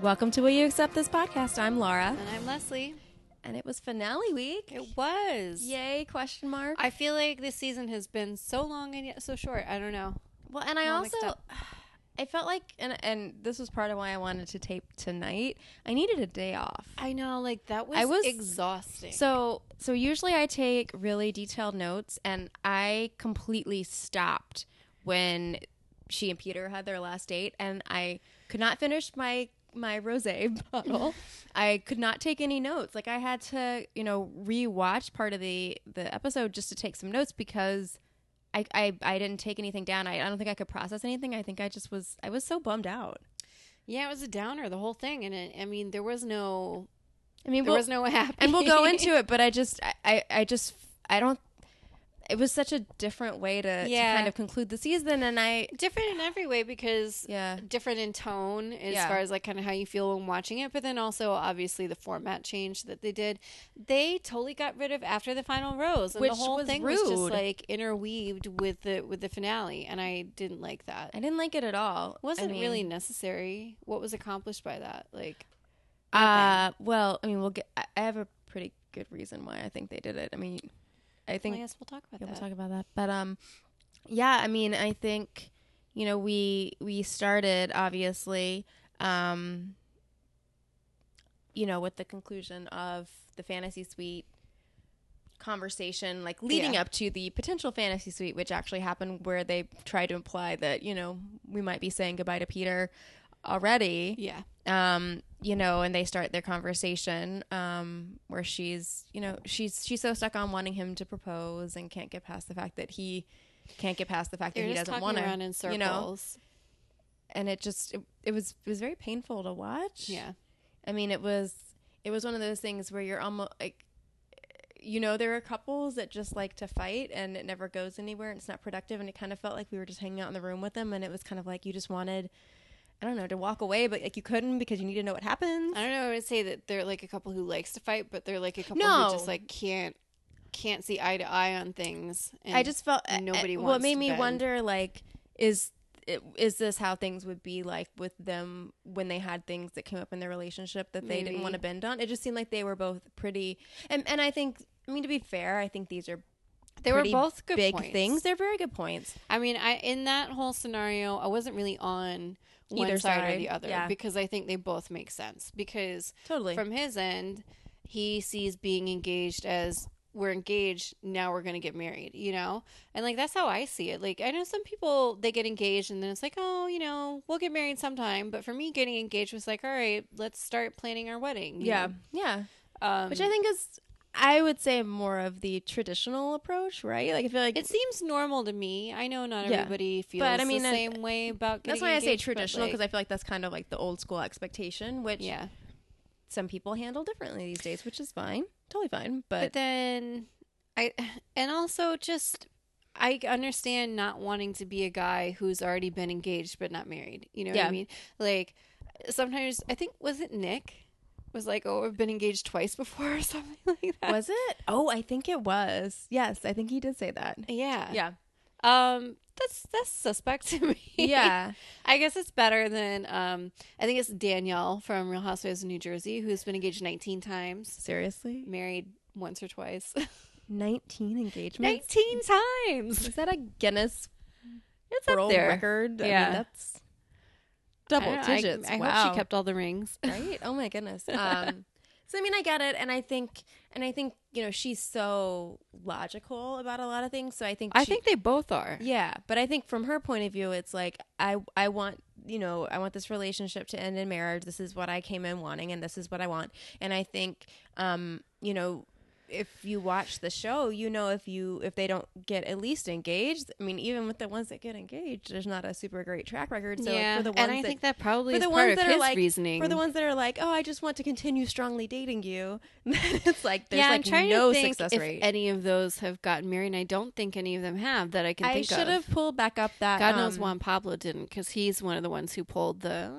Welcome to Will You Accept This podcast. I'm Laura, And I'm Leslie. and it was finale week. It was. Yay? Question mark. I feel like this season has been so long and yet so short. I don't know. well, and I also. I felt like, and and this was part of why I wanted to tape tonight. I needed a day off. I know, like that was, I was- exhausting. So so usually I take really detailed notes, and I completely stopped when she and Peter had their last date, and I could not finish my my rosé bottle. I could not take any notes. Like I had to, you know, rewatch part of the the episode just to take some notes because. I, I, I didn't take anything down. I, I don't think I could process anything. I think I just was I was so bummed out. yeah, it was a downer the whole thing, and it, I mean, there was no, I mean, there we'll- was no happy. and we'll go into it but i just I, I i just i don't it was such a different way to, to kind of conclude the season and i different in every way because yeah. different in tone as Yeah. far as like kind of how you feel when watching it but then also obviously the format change that they did. They totally got rid of after the final rose and Which the whole was thing was just like interweaved with the with the finale and i didn't like that. I didn't like it at all. Wasn't I mean, really necessary. What was accomplished by that? Like uh well i mean we'll get I have a pretty good reason why i think they did it. I mean i think well, yes we'll talk about Yeah, we'll that talk about that. But um, yeah, I mean, I think you know we we started obviously, um, you know, with the conclusion of the fantasy suite conversation, like leading Yeah. up to the potential fantasy suite, which actually happened, where they tried to imply that you know we might be saying goodbye to Peter already. Yeah. Um you know and they start their conversation um where she's you know she's she's so stuck on wanting him to propose and can't get past the fact that he can't get past the fact they're that he doesn't want in to circles you know? and it just it, it was it was very painful to watch. Yeah. I mean it was it was one of those things where you're almost like you know there are couples that just like to fight and it never goes anywhere and it's not productive. And it kind of felt like we were just hanging out in the room with them and it was kind of like you just wanted I don't know to walk away, but like you couldn't because you need to know what happens. i don't know i would say that they're like a couple who likes to fight but they're like a couple No. who just like can't can't see eye to eye on things and I just felt nobody uh, Well, it wants made to me bend. wonder, like, is it, is this how things would be like with them when they had things that came up in their relationship that they didn't want to bend on? It just seemed like they were both pretty, and and I think, I mean, to be fair, I think these are they were both good big points. things. They're very good points. I mean, I in that whole scenario, I wasn't really on one Either side, or side, the other yeah. because I think they both make sense. Because Totally. from his end, he sees being engaged as we're engaged now we're going to get married you know and like that's how i see it like i know some people they get engaged and then it's like oh you know we'll get married sometime but for me getting engaged was like all right let's start planning our wedding you yeah, know? yeah. um, Which I think is, I would say, more of the traditional approach, right? Like I feel like it seems normal to me i know not Yeah. everybody feels But, I mean, the uh, same way about that's why I say traditional because like, I feel like that's kind of like the old school expectation, which yeah some people handle differently these days, which is fine, totally fine. But, but then I and also just I understand not wanting to be a guy who's already been engaged but not married. You know what I mean? Like sometimes I think was it Nick was like, "Oh, I've been engaged twice before" or something like that. was it? Oh, I think it was. Yes, I think he did say that. yeah. Yeah, Um that's that's suspect to me. yeah. I guess it's better than um I think it's Danielle from Real Housewives of New Jersey who's been engaged 19 times, Seriously, married once or twice. nineteen engagements. 19 times. Is that a Guinness It's World up there. Record? I Yeah. mean, that's double I don't I- digits. I, wow. hope she kept all the rings. right? Oh my goodness. Um, so I mean, I get it, and I think, and I think you know, she's so logical about a lot of things. So I think I she- think they both are. Yeah, but I think from her point of view, it's like I I want you know I want this relationship to end in marriage. This is what I came in wanting, and this is what I want. And I think um you know if you watch the show, you know if you if they don't get at least engaged. I mean, even with the ones that get engaged, there's not a super great track record. So yeah, like, for the ones and I that think that probably for is the ones that are like reasoning. for the ones that are like, oh, I just want to continue strongly dating you. Then it's like there's yeah, like I'm trying no to think success if rate. any of those have gotten married. And I don't think any of them have that I can think of I should have pulled back up that. God knows um, Juan Pablo didn't because he's one of the ones who pulled the.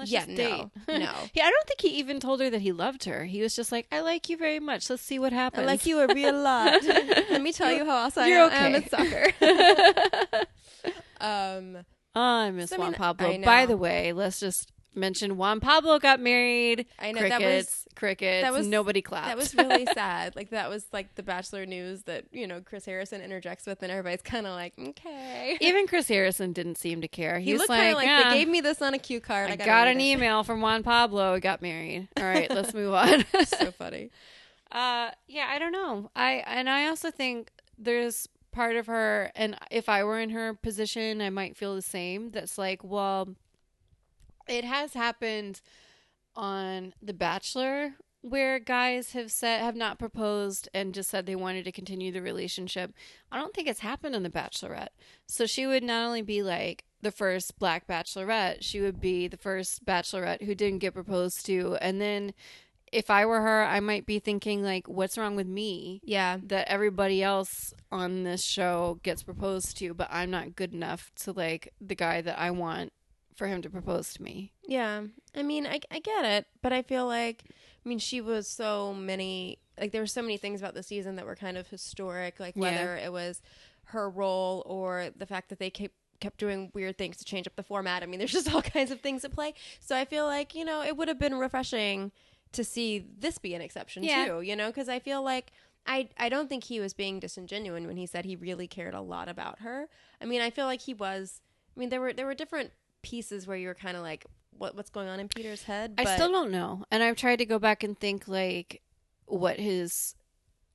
Let's Yeah, just date. no, no. yeah, I don't think he even told her that he loved her. He was just like, "I like you very much. Let's see what happens. I like you a real lot. Let me tell you how awesome You're I am okay. at soccer. um, Oh, I miss So, I Juan mean, Pablo. By the way, let's just mention Juan Pablo got married. I know, that crickets, crickets. that was- nobody clapped. That was really sad. Like that was like the Bachelor news that you know Chris Harrison interjects with, and everybody's kind of like, okay. Even Chris Harrison didn't seem to care. he He's looked like, like "Yeah, they gave me this on a cue card. I I, got an email from Juan Pablo. He got married. All right, let's move on. so funny. Uh, yeah, I don't know. I and I also think there's part of her, and if I were in her position, I might feel the same. That's like, well, it has happened on The Bachelor where guys have said have not proposed and just said they wanted to continue the relationship. I don't think it's happened on The Bachelorette. So she would not only be like the first black bachelorette, she would be the first bachelorette who didn't get proposed to, and then if I were her, I might be thinking like, what's wrong with me Yeah, that everybody else on this show gets proposed to, but I'm not good enough to like the guy that I want for him to propose to me. yeah. I mean, I I get it, but I feel like, I mean, she was so many. Like there were so many things about the season that were kind of historic. Like Yeah. whether it was her role or the fact that they kept kept doing weird things to change up the format. I mean, there's just all kinds of things at play. So I feel like you know it would have been refreshing to see this be an exception Yeah. too. You know, because I feel like. I, I don't think he was being disingenuous when he said he really cared a lot about her. I mean, I feel like he was. I mean, there were there were different pieces where you were kind of like, what what's going on in Peter's head? I still don't know, and I've tried to go back and think like what his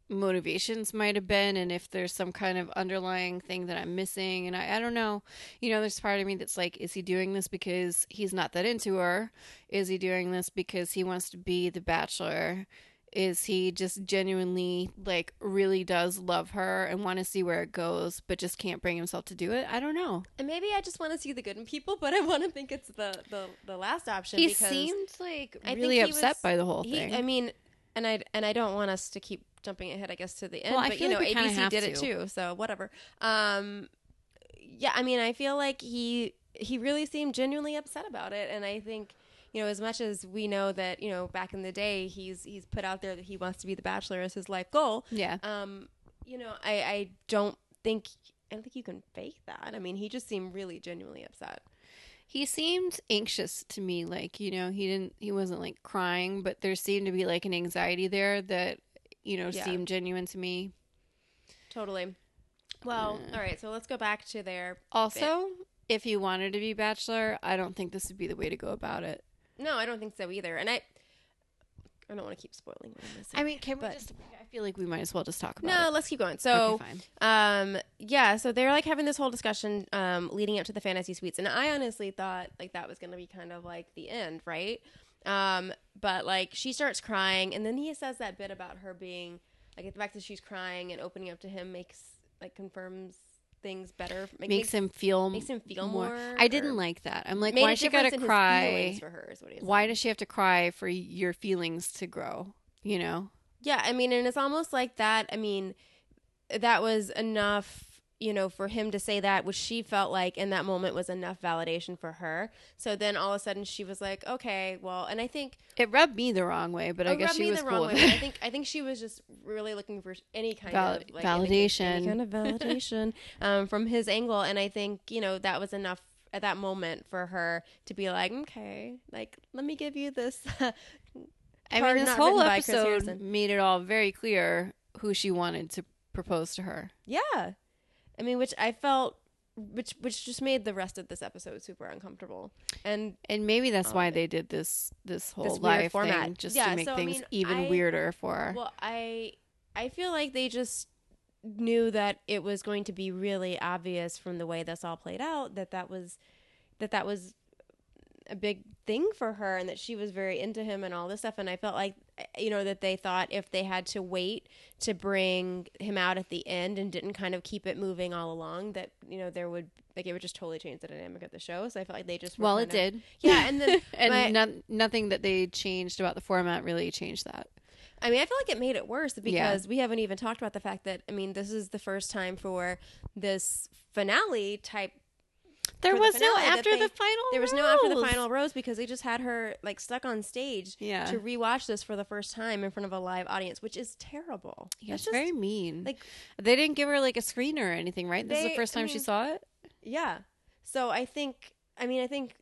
motivations might have been and if there's some kind of underlying thing that I'm missing and I, I don't know. You know, there's part of me that's like, is he doing this because he's not that into her? Is he doing this because he wants to be the bachelor? Is he just genuinely like really does love her and want to see where it goes, but just can't bring himself to do it? I don't know. And maybe I just want to see the good in people, but I want to think it's the the, the last option. He because seemed like I really he upset was- by the whole he- thing. I mean, and I and I don't want us to keep jumping ahead. I guess to the end, Well, but you know, like ABC did it too, so whatever. Um, yeah, I mean, I feel like he he really seemed genuinely upset about it, and I think. You know, as much as we know that you know back in the day, he's he's put out there that he wants to be the bachelor as his life goal. yeah. Um, you know, I, I don't think I don't think you can fake that. I mean, he just seemed really genuinely upset. He seemed anxious to me, like, you know, he didn't he wasn't like crying, but there seemed to be like an anxiety there that, you know, Yeah. seemed genuine to me. Totally. Well, Yeah. all right. So let's go back to their. Also, if he wanted to be bachelor, I don't think this would be the way to go about it. No, I don't think so either. And I, I don't want to keep spoiling what I'm missing. I mean, can we just I feel like we might as well just talk about it? no, it. let's keep going. So, okay, um, yeah. So they're like having this whole discussion, um, leading up to the fantasy suites, and I honestly thought like that was going to be kind of like the end, right? Um, but like she starts crying, and then he says that bit about her being like the fact that she's crying and opening up to him makes like confirms things better. Like, makes, him feel makes him feel more. I didn't like that. I'm like, why does she gotta cry? For her is what he Why does she have to cry for your feelings to grow? You know? Yeah, I mean, and it's almost like that. I mean, that was enough, you know, for him to say that, which she felt like in that moment was enough validation for her. So then all of a sudden she was like, okay, well, and I think It rubbed me the wrong way, but I guess she was the cool way. But I think I think she was just really looking for any kind Val- of like, validation. any kind of validation um, from his angle, and I think you know that was enough at that moment for her to be like, okay, like let me give you this. I mean, this whole episode made it all very clear who she wanted to propose to her. Yeah. I mean, which I felt, which which just made the rest of this episode super uncomfortable. And And maybe that's Oh, why um, they did this this whole This live format. thing, just Yeah, to make so, I things mean, even I- weirder for well, I I feel like they just knew that it was going to be really obvious from the way this all played out that that was that that was a big thing for her and that she was very into him and all this stuff and I felt like Eh, you know that they thought if they had to wait to bring him out at the end and didn't kind of keep it moving all along that you know there would like it would just totally change the dynamic of the show so I felt like they just well, it of- did. yeah and then and my- no- nothing that they changed about the format really changed that. I mean, I feel like it made it worse because we haven't even talked about the fact that I mean, this is the first time for this finale type. There For the was no after they- the final. There was no after the final rose because they just had her like stuck on stage Yeah, to rewatch this for the first time in front of a live audience, which is terrible. yeah, That's it's just- very mean. like- they didn't give her like a screen or anything, right? This is the first I time she saw it. Yeah. So I think, I mean, I think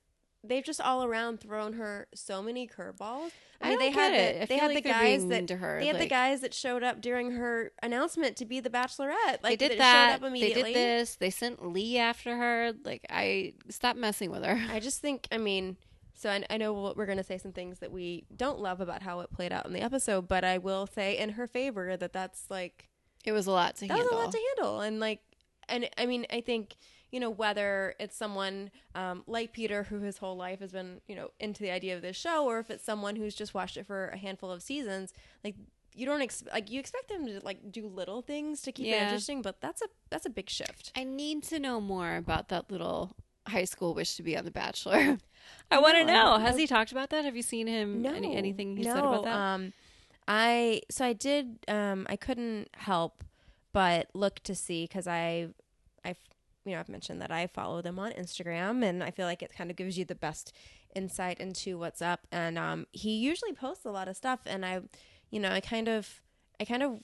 they've just all around thrown her so many curveballs. I I mean, they had it. the, I they had like the guys that her, they had the guys that showed up during her announcement to be the Bachelorette. Like they did that that. showed up They did this. They sent Lee after her. Like I stop messing with her. I just think, I mean, so I, I know we're going to say some things that we don't love about how it played out in the episode, but I will say in her favor that that's like It was a lot to that handle. was a lot to handle, and like, and I mean, I think you know whether it's someone um, like Peter who his whole life has been you know into the idea of this show, or if it's someone who's just watched it for a handful of seasons, like. You don't expect like you expect them to like do little things to keep it interesting, but that's a that's a big shift. I need to know more about that little high school wish to be on The Bachelor. I want to No, know. Has he talked about that? Have you seen him? Any, anything he said about that? Um, I so I did. Um, I couldn't help but look to see because I, I, you know, I've mentioned that I follow them on Instagram, and I feel like it kind of gives you the best insight into what's up. And um, he usually posts a lot of stuff, and I, you know, I kind of, I kind of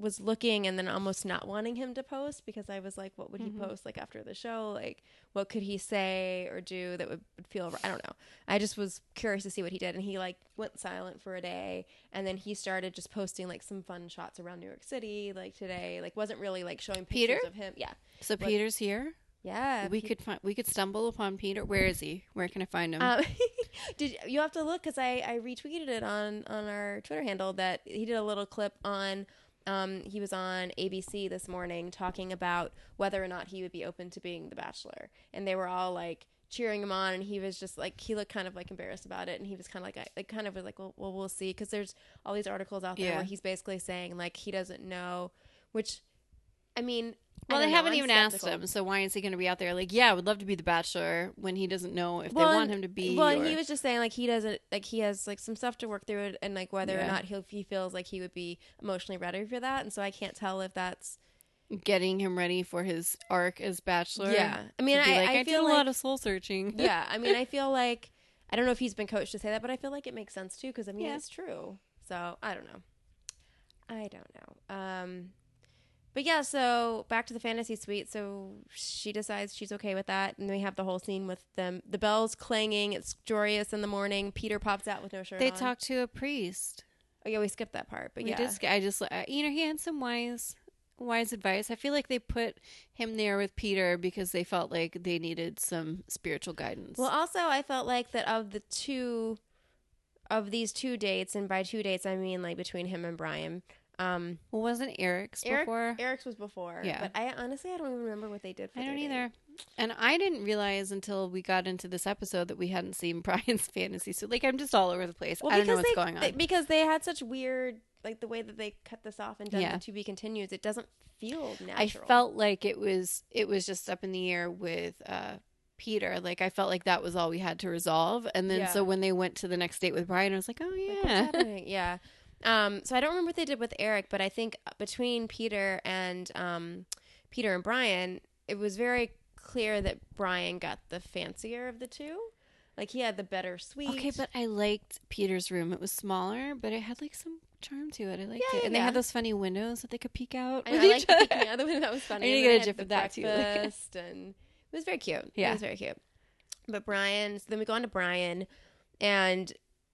was looking and then almost not wanting him to post because I was like, what would he Mhm. post like after the show? Like, what could he say or do that would would feel? I don't know. I just was curious to see what he did, and he like went silent for a day, and then he started just posting like some fun shots around New York City, like today. Like, wasn't really like showing pictures Peter? of him. Yeah, so what- Peter's here. yeah. we Pe- could find. We could stumble upon Peter. Where is he? Where can I find him? Um, did you have to look because I, I retweeted it on on our Twitter handle that he did a little clip on. Um, he was on ABC this morning talking about whether or not he would be open to being the Bachelor, and they were all like cheering him on, and he was just like he looked kind of like embarrassed about it, and he was kind of like I like kind of was like well, well we'll see because there's all these articles out there Yeah. where he's basically saying like he doesn't know, which I mean. Well, they know, haven't even asked him. So why is he going to be out there? Like, yeah, I would love to be the Bachelor when he doesn't know if Well, they want him to be. Well, or- and he was just saying like he doesn't like he has like some stuff to work through and like whether or not he he feels like he would be emotionally ready for that, and so I can't tell if that's getting him ready for his arc as Bachelor. yeah. I mean, I, like, I, I, feel did a lot of soul searching. yeah. I mean, I feel like I don't know if he's been coached to say that, but I feel like it makes sense too because I mean Yeah. it's true. So I don't know. I don't know. Um, but yeah, so back to the fantasy suite. So she decides she's okay with that, and we have the whole scene with them, the bells clanging. It's joyous in the morning. Peter pops out with no shirt They on. talked to a priest. Oh yeah, we skipped that part, but we yeah, sk- I just, uh, you know, he had some wise, wise advice. I feel like they put him there with Peter because they felt like they needed some spiritual guidance. Well, also I felt like that of the two of these two dates, and by two dates I mean like between him and Bryan. Um, Well, wasn't Eric's Eric, before? Eric's was before. Yeah. but I honestly I don't even remember what they did. For I don't either. date. And I didn't realize until we got into this episode that we hadn't seen Bryan's fantasy. So, like, I'm just all over the place. Well, I don't know what's they, going on. they- because they had such weird like the way that they cut this off and done Yeah. the to be continues. It doesn't feel natural. I felt like it was it was just up in the air with uh Peter. Like I felt like that was all we had to resolve. And then Yeah. so when they went to the next date with Bryan, I was like, oh yeah. happening? yeah. Um, so I don't remember what they did with Eric, but I think between Peter and um, Peter and Bryan, it was very clear that Bryan got the fancier of the two. Like he had the better suite. Okay, but I liked Peter's room. It was smaller, but it had like some charm to it. I liked Yeah, it. And yeah. they had those funny windows that they could peek out. I, with I each like other. peeking out the window. That was funny. I need to get a gif of that, too. and it was very cute. Yeah. it was very cute. But Bryan, so then we go on to Bryan, and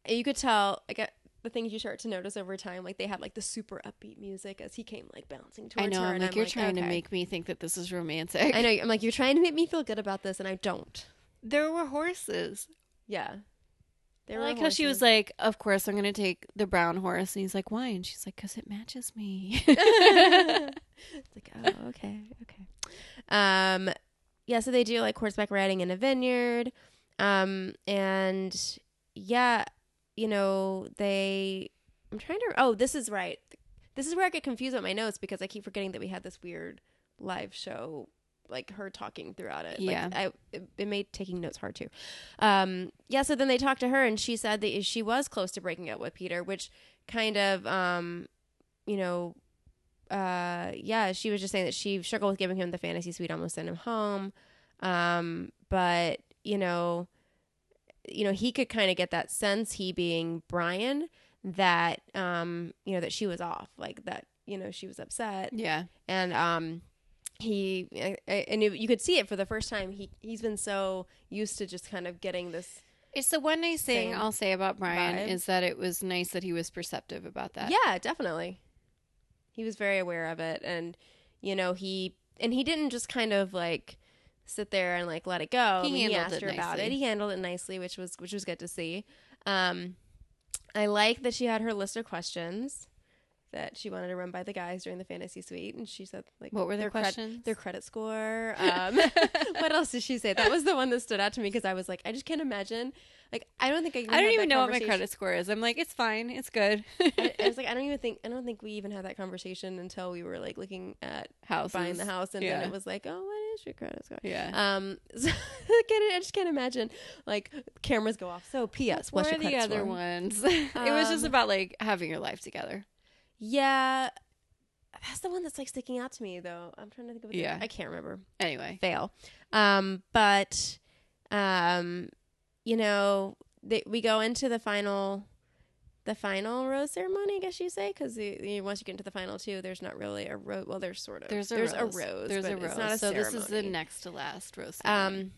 you could tell like the things you start to notice over time. Like they had like the super upbeat music as he came like bouncing towards I know. her. I'm like, you're trying to make me think that this is romantic. I know. I'm like, you're trying to make me feel good about this, and I don't. There were horses. Yeah. There I were like how she was like, "Of course, I'm going to take the brown horse," and he's like, "Why?" And she's like, "Cause it matches me." it's like, oh, okay, okay. Um, yeah. So they do like horseback riding in a vineyard, um, and yeah, you know they. I'm trying to. Oh, this is right. This is where I get confused with my notes because I keep forgetting that we had this weird live show like her talking throughout it. Like, Yeah. I it, it made taking notes hard too. Um yeah, so then they talked to her and she said that she was close to breaking up with Peter, which kind of um you know uh yeah, she was just saying that she struggled with giving him the fantasy suite, almost sent him home. Um but you know you know, he could kind of get that sense he being Bryan that um you know that she was off, like that, you know, she was upset yeah. and um he I, I, and you could see it for the first time. He he's been so used to just kind of getting this. It's the one nice thing I'll say about Bryan vibe. is that it was nice that he was perceptive about that. Yeah, definitely. He was very aware of it, and you know he and he didn't just kind of like sit there and like let it go. He I mean, handled asked it her about nicely. it. He handled it nicely, which was which was good to see. Um, I like that she had her list of questions that she wanted to run by the guys during the fantasy suite, and she said like What were their their cred- questions? their credit score. Um, what else did she say? That was the one that stood out to me because I was like, I just can't imagine. Like, I don't think I. Even I don't even know what my credit score is. I'm like, it's fine. It's good. I, I was like, I don't even think I don't think we even had that conversation until we were like looking at Houses. buying the house, and Yeah. then it was like, oh, what is your credit score? Yeah. Um, so I just can't imagine like cameras go off. So, P.S. what What's are your the other ones? it was just Um, about like having your life together. Yeah, that's the one that's like sticking out to me though. I'm trying to think of it. Yeah. I can't remember. Anyway, Fail. Um, but um, you know, they, we go into the final. The final rose ceremony, I guess you say, because once you get into the final two, there's not really a rose. Well, there's sort of. there's a there's rose. a rose. There's but a rose. It's not a so this is the next to last rose. ceremony. Um,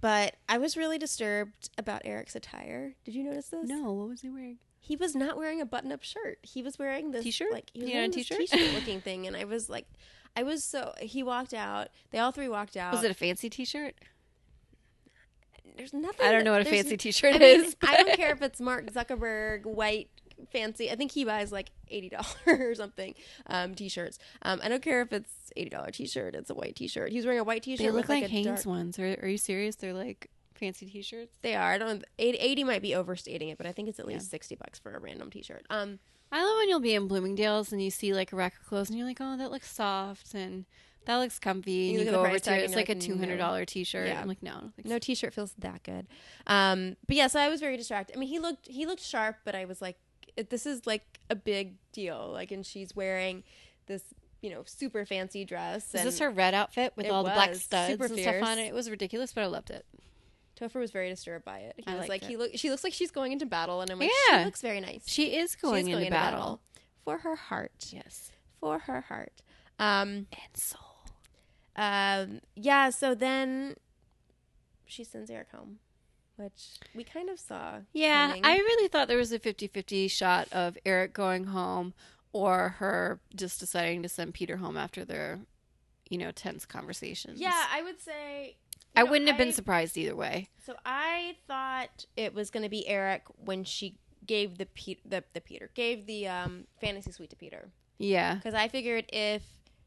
but I was really disturbed about Eric's attire. Did you notice this? no, what was he wearing? he was not wearing a button-up shirt. He was wearing this T-shirt? like he was had a wearing this t-shirt? t-shirt looking thing, and I was like, I was so. He walked out. They all three walked out. Was it a fancy T-shirt? There's nothing. I don't know what a fancy T-shirt I mean, is. I don't care if it's Mark Zuckerberg white fancy. I think he buys like eighty dollars or something um, t-shirts. Um, I don't care if it's eighty dollar t-shirt. It's a white t-shirt. He's wearing a white t-shirt. They look like, a Hanes dark- ones. Are, are you serious? They're like fancy T-shirts. They are. I don't. 80, 80 might be overstating it, but I think it's at least sixty bucks for a random T-shirt. Um, I love when you'll be in Bloomingdale's and you see like a rack of clothes and you're like, oh, that looks soft and that looks comfy. You And you, go over to it, it's like a two hundred dollar T-shirt. Yeah. I'm like, no, no T-shirt feels that good. Um, but yeah, so I was very distracted. I mean, he looked he looked sharp, but I was like, this is like a big deal. Like, and she's wearing this, you know, super fancy dress. Is this her red outfit with It all the black studs Super and stuff on it? It was ridiculous, but I loved it. Topher was very disturbed by it. He I was like, it. he look she looks like she's going into battle, and I'm like, Yeah. she looks very nice. She is going, is into, battle. for her heart. Yes, For her heart. Um, and soul. Um, yeah, so then she sends Eric home, which we kind of saw. Yeah, coming. I really thought there was a 50-50 shot of Eric going home or her just deciding to send Peter home after their, you know, tense conversations. Yeah, I would say. I know, wouldn't have been surprised either way. So I thought it was going to be Eric when she gave the Pe- the the Peter gave the um fantasy suite to Peter Yeah. because I figured if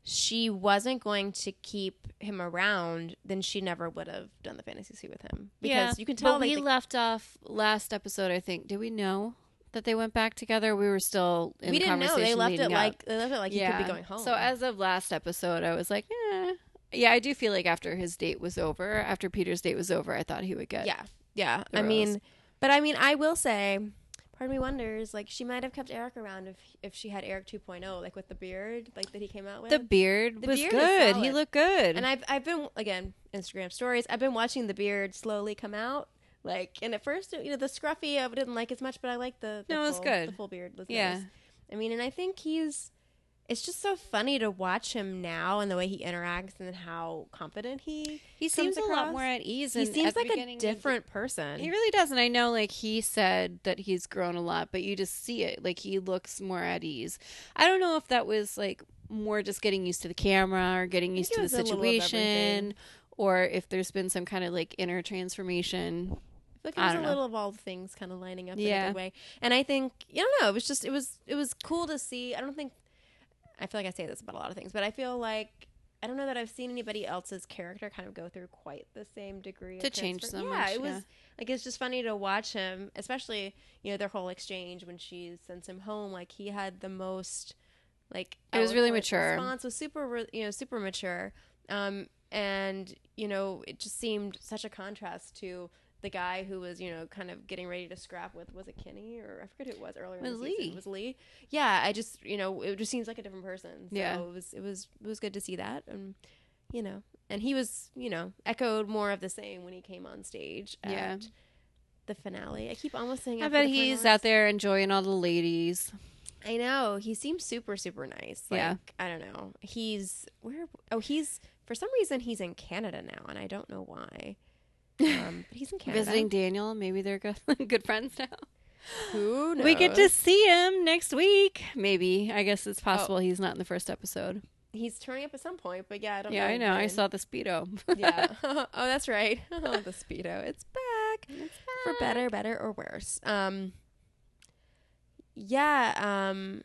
she wasn't going to keep him around, then she never would have done the fantasy suite with him because yeah. you can tell But like, we the- left off last episode, I think. Did we know that they went back together? We were still in we didn't know they left it up. like they left it like he could be going home. So as of last episode, I was like, eh. Yeah, I do feel like after his date was over, after Peter's date was over, I thought he would get. Yeah, yeah. I mean, but I mean, I will say, part of me wonders, like, she might have kept Eric around if if she had Eric 2.0, like with the beard, like that he came out with. The beard The was beard good. He looked good. and I've I've been again Instagram stories. I've been watching the beard slowly come out. Like, and at first, you know, the scruffy I didn't like as much, but I like the, the No, it was good. The full beard was Yeah. nice. I mean, and I think he's. It's just so funny to watch him now and the way he interacts and how confident he. he seems a lot more at ease. He seems like a different person. He really does, and I know, like he said that he's grown a lot, but you just see it. Like he looks more at ease. I don't know if that was like more just getting used to the camera or getting used to the was a little of everything. situation, or if there's been some kind of like inner transformation. like it I a know. little of all the things kind of lining up in a good way. And I think you don't know, it was just it was it was cool to see. I don't think I feel like I say this about a lot of things, but I feel like I don't know that I've seen anybody else's character kind of go through quite the same degree To of change so yeah, much, it was yeah. like it's just funny to watch him, especially you know their whole exchange when she sends him home. Like he had the most like It was really mature. Response was super, you know, super mature. Um, and you know, it just seemed such a contrast to the guy who was, you know, kind of getting ready to scrap with was it Kenny or I forget who it was earlier. Was the season. Lee. It was Lee. Yeah, I just you know, it just seems like a different person. So Yeah. it was it was it was good to see that, and you know, and he was you know echoed more of the same when he came on stage. At Yeah. The finale. I keep almost saying. I bet he's finals. out there enjoying all the ladies. I know. He seems super, super nice. Like, Yeah. I don't know. He's where? Oh, he's for some reason he's in Canada now, and I don't know why. Um, but he's in Canada. Visiting Daniel. Maybe they're good, good friends now. Who knows? We get to see him next week. Maybe. I guess it's possible he's not in the first episode. He's turning up at some point, but yeah, I don't. Yeah, know I know. I saw the speedo. yeah. oh, that's right. Oh, the speedo. It's back It's back. for better, better or worse. Um. Yeah. Um.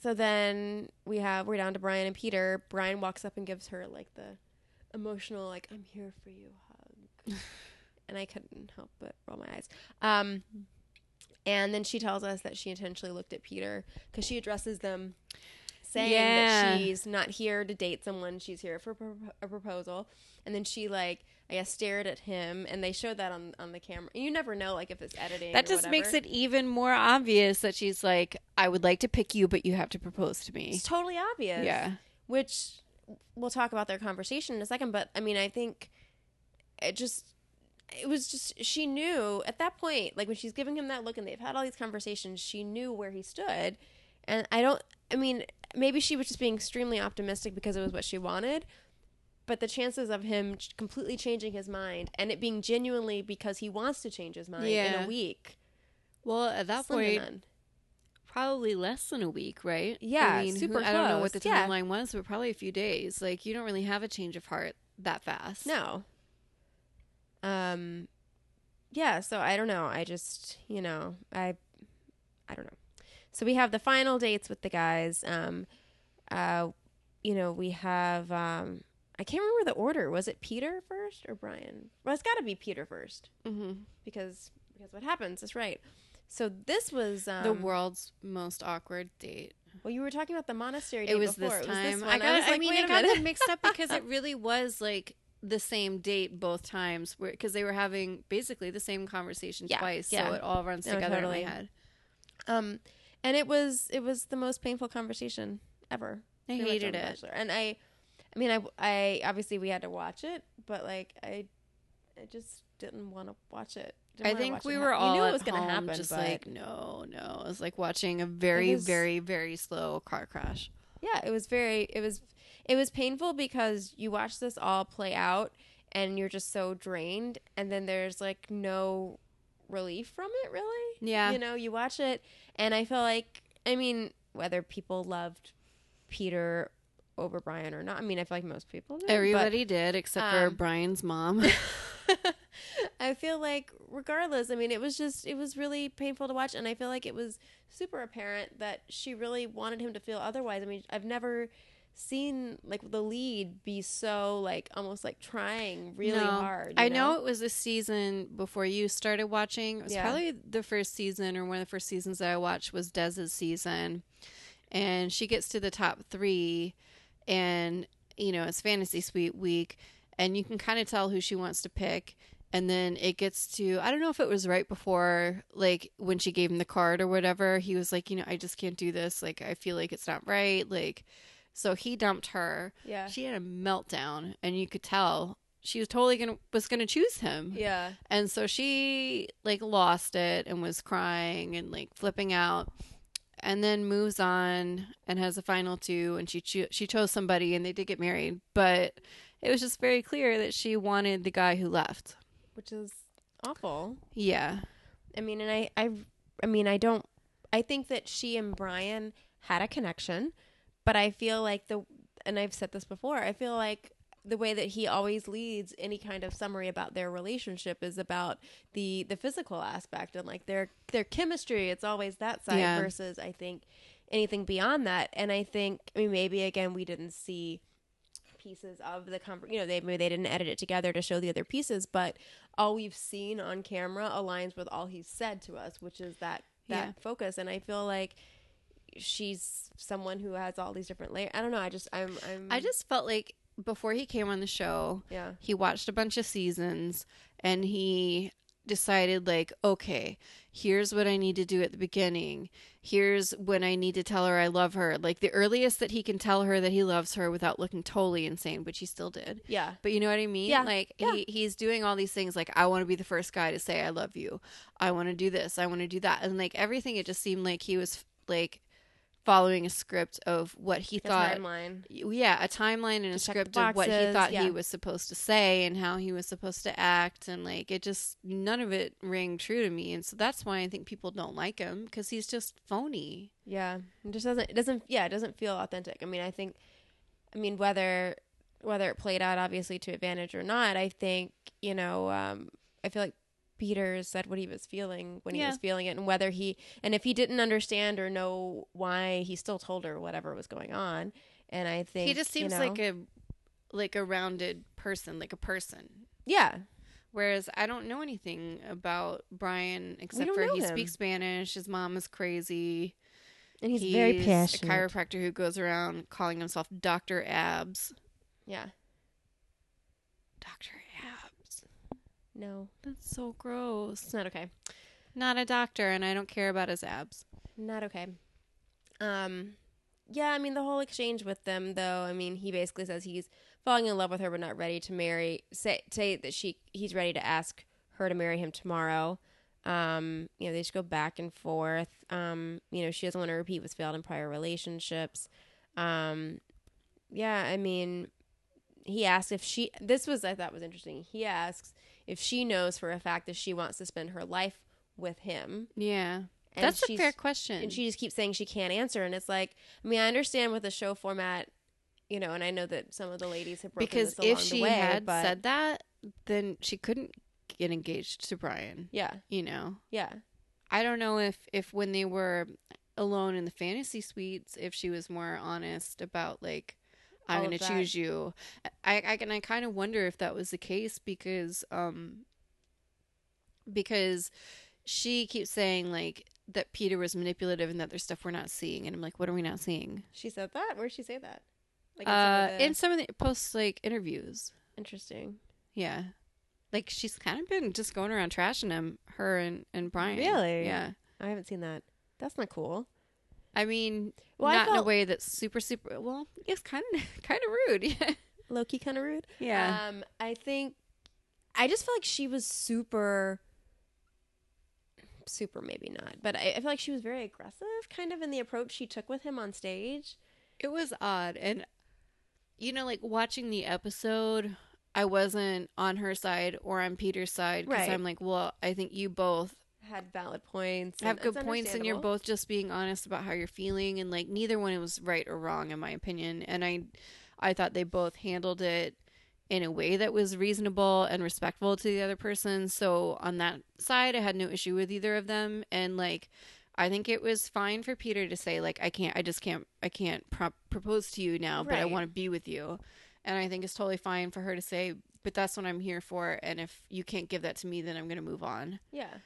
So then we have we're down to Bryan and Peter. Bryan walks up and gives her like the emotional like I'm here for you and I couldn't help but roll my eyes. Um. And then she tells us that she intentionally looked at Peter because she addresses them saying Yeah. that she's not here to date someone, she's here for pro- a proposal. And then she like I guess stared at him, and they showed that on on the camera. You never know like if it's editing. that just makes it even more obvious that she's like, I would like to pick you, but you have to propose to me. It's totally obvious. Yeah. Which we'll talk about their conversation in a second, but I mean, I think it just it was just she knew at that point, like when she's giving him that look and they've had all these conversations, she knew where he stood. And I don't I mean, maybe she was just being extremely optimistic because it was what she wanted. But the chances of him completely changing his mind and it being genuinely because he wants to change his mind in a week, Well, at that point, none. probably less than a week, right? Yeah, I mean, super who- I don't know what the close, yeah. timeline was, but probably a few days. Like, you don't really have a change of heart that fast. No. Um yeah, so I don't know. I just, you know, I I don't know. So we have the final dates with the guys. Um uh you know, we have um I can't remember the order. Was it Peter first or Bryan? Well, it's got to be Peter first hmm because because what happens is right. So this was um, the world's most awkward date. Well, you were talking about the monastery. It date was before. this It was time. I got. was I, like, mean, wait I got them mixed up because it really was like the same date both times, because they were having basically the same conversation Yeah, twice. yeah. So it all runs No, together totally. in my head. Um, and it was it was the most painful conversation ever. I pretty hated it. Bachelor. and I, I mean, I, I obviously we had to watch it, but like I, I just didn't want to watch it. Didn't I think we were hap- all we knew it was going to happen, just like no, no. It was like watching a very, was- very, very slow car crash. yeah, it was very, it was, it was painful because you watch this all play out and you're just so drained, and then there's like no relief from it, really. Yeah. you know, you watch it, and I feel like, I mean, whether people loved Peter over Bryan or not, I mean, I feel like most people did. but- Everybody did except for um, Bryan's mom. I feel like regardless, I mean it was just it was really painful to watch and I feel like it was super apparent that she really wanted him to feel otherwise. I mean, I've never seen like the lead be so like almost like trying really No. hard. I know it was a season before you started watching. It was Yeah. probably the first season or one of the first seasons that I watched was Des's season. And she gets to the top three and you know, it's fantasy suite week and you can kind of tell who she wants to pick. And then it gets to I don't know if it was right before like when she gave him the card or whatever, he was like, you know, I just can't do this. Like I feel like it's not right. Like so he dumped her. Yeah. She had a meltdown and you could tell she was totally gonna was gonna choose him. yeah. And so she like lost it and was crying and like flipping out and then moves on and has a final two and she cho- she chose somebody and they did get married, but it was just very clear that she wanted the guy who left. Which is awful. Yeah. I mean, and I, I, I mean, I don't. I think that she and Bryan had a connection, but I feel like the, and I've said this before. I feel like the way that he always leads any kind of summary about their relationship is about the the physical aspect and like their their chemistry. It's always that side Yeah. versus I think anything beyond that. And I think I mean maybe again we didn't see pieces of the conver- you know they maybe they didn't edit it together to show the other pieces but all we've seen on camera aligns with all he's said to us which is that that Yeah. focus and i feel like she's someone who has all these different layers i don't know i just i'm i'm I just felt like before he came on the show, yeah. he watched a bunch of seasons and he decided like okay here's what i need to do at the beginning. Here's when i need to tell her i love her. Like the earliest that he can tell her that he loves her without looking totally insane which he still did. Yeah. But you know what i mean? Yeah, like yeah. he he's doing all these things like i want to be the first guy to say i love you. I want to do this. I want to do that. And like everything it just seemed like he was like following a script of what he A thought timeline. yeah, a timeline and a To the script of what he thought yeah. he was supposed to say and how he was supposed to act, and like it just none of it rang true to me, and so that's why I think people don't like him because he's just phony. Yeah, it just doesn't. It doesn't. Yeah, it doesn't feel authentic. I mean, I think. I mean, whether whether it played out obviously to advantage or not, I think you know. Um, I feel like Peter said what he was feeling when he was feeling it, and whether he and if he didn't understand or know why, he still told her whatever was going on. And I think he just you seems know- like a like a rounded person, like a person. yeah, Whereas I don't know anything about Bryan except for he him. speaks Spanish. His mom is crazy. and he's, very passionate. a chiropractor who goes around calling himself Doctor Abs. yeah, Doctor. No, That's so gross. it's not okay. Not a doctor, and I don't care about his abs. Not okay. Um, yeah, I mean the whole exchange with them, though. I mean, he basically says he's falling in love with her, but not ready to marry. Say say that she he's ready to ask her to marry him tomorrow. Um, you know, they just go back and forth. Um, you know, she doesn't want to repeat what's failed in prior relationships. Um, yeah, I mean, he asks if she. This was I thought was interesting. He asks if she knows for a fact that she wants to spend her life with him. Yeah. And That's a fair question. and she just keeps saying she can't answer and it's like i mean i understand with the show format you know and i know that some of the ladies have broken because this if along she the way, had but said that, then she couldn't get engaged to Bryan. yeah You know, yeah I don't know if if when they were alone in the fantasy suites, if she was more honest about like. I'm going to choose you. I, I and I kind of wonder if that was the case because um because she keeps saying like that Peter was manipulative and that there's stuff we're not seeing and I'm like what are we not seeing? she said that where'd she say that like in some Uh, of the- in some of the post like interviews. interesting Yeah. Like she's kind of been just going around trashing him, her and, and Bryan. Really? Yeah. i haven't seen that that's not cool I mean, Well, I not in a way that's super, super. Well, it's kind of, kind of rude. Yeah. low-key kind of rude Yeah. um i think i just feel like she was super super maybe not but I, I feel like she was very aggressive kind of in the approach she took with him on stage it was odd, and you know, like watching the episode, I wasn't on her side or on Peter's side because Right. I'm like, well, I think you both had valid points have good points, and you're both just being honest about how you're feeling, and like neither one was right or wrong in my opinion, and I, I thought they both handled it in a way that was reasonable and respectful to the other person. So on that side, I had no issue with either of them, and like. I think it was fine for Peter to say like I can't I just can't I can't pro- propose to you now but I want to be with you. And I think it's totally fine for her to say but that's what I'm here for and if you can't give that to me then I'm going to move on yeah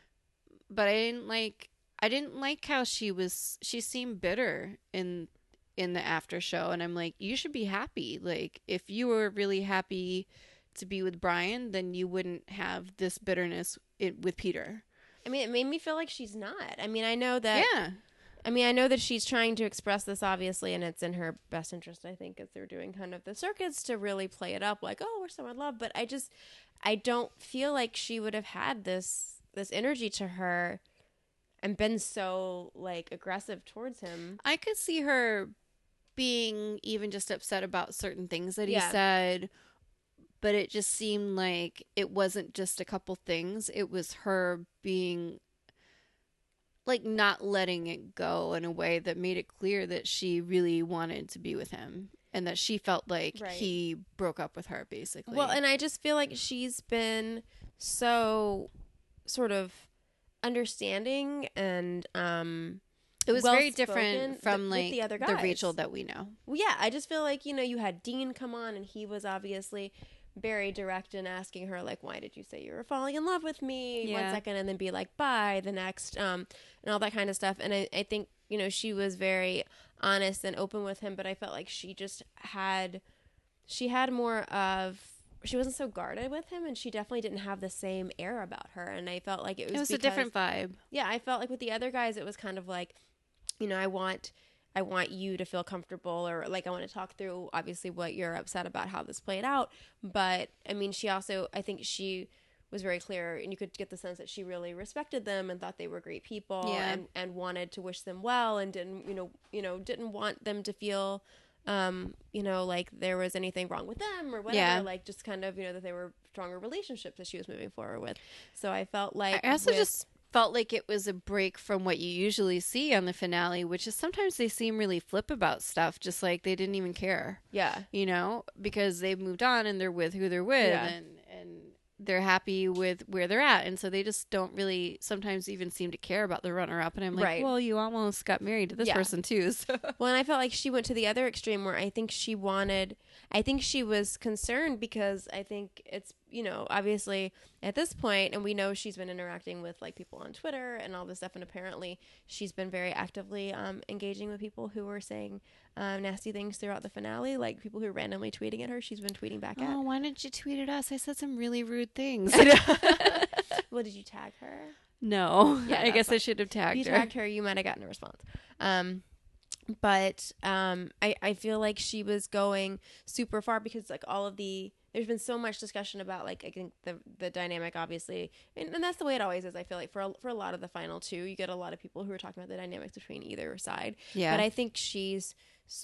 but I didn't like I didn't like how she was she seemed bitter in in the after show and I'm like you should be happy like if you were really happy to be with Bryan then you wouldn't have this bitterness it, with Peter. I mean, it made me feel like she's not. I mean, I know that. yeah. I mean, I know that she's trying to express this, obviously, and it's in her best interest, I think, as they're doing kind of the circuits to really play it up like, oh, we're so in love. But I just, I don't feel like she would have had this this energy to her and been so like aggressive towards him. I could see her being even just upset about certain things that he Yeah. said, but it just seemed like it wasn't just a couple things. It was her being like not letting it go in a way that made it clear that she really wanted to be with him and that she felt like Right. he broke up with her basically. Well, and I just feel like she's been so sort of understanding and um it was very different from th- like the other the. Rachel that we know. Well, yeah, I just feel like you know you had Dean come on, and he was obviously very direct in asking her like, "Why did you say you were falling in love with me?" One Yeah. second, and then be like, "Bye," the next, um, and all that kind of stuff. And I, I think you know she was very honest and open with him, but I felt like she just had, she had more of. She wasn't so guarded with him, and she definitely didn't have the same air about her. And I felt like it was, It was a different vibe. yeah, I felt like with the other guys, it was kind of like, you know, I want, I want you to feel comfortable, or like I want to talk through obviously what you're upset about how this played out. But I mean, she also, I think she was very clear, and you could get the sense that she really respected them and thought they were great people, Yeah. and and wanted to wish them well, and didn't you know you know didn't want them to feel. Um, you know, like there was anything wrong with them or whatever. Yeah. Like just kind of, you know, that they were stronger relationships that she was moving forward with. So I felt like I also with- just felt like it was a break from what you usually see on the finale, which is sometimes they seem really flip about stuff, just like they didn't even care, yeah, you know, because they've moved on and they're with who they're with Yeah. and and they're happy with where they're at, and so they just don't really sometimes even seem to care about the runner up. And I'm like, Right. well, you almost got married to this Yeah. person too, so Well, and I felt like she went to the other extreme where I think she wanted, I think she was concerned because I think it's, you know, obviously at this point, and we know she's been interacting with like people on Twitter and all this stuff, and apparently she's been very actively um, engaging with people who were saying um, nasty things throughout the finale, like people who are randomly tweeting at her. She's been tweeting back oh, at. Oh, why didn't you tweet at us? I said some really rude things. well, did you tag her? no, Yeah, I guess I should have If you tagged her. tagged her, you might have gotten a response. Um, but um, I, I feel like she was going super far because like all of the there's been so much discussion about like I think the the dynamic obviously and, and that's the way it always is I feel like for a, for a lot of the final two you get a lot of people who are talking about the dynamics between either side. Yeah, but I think she's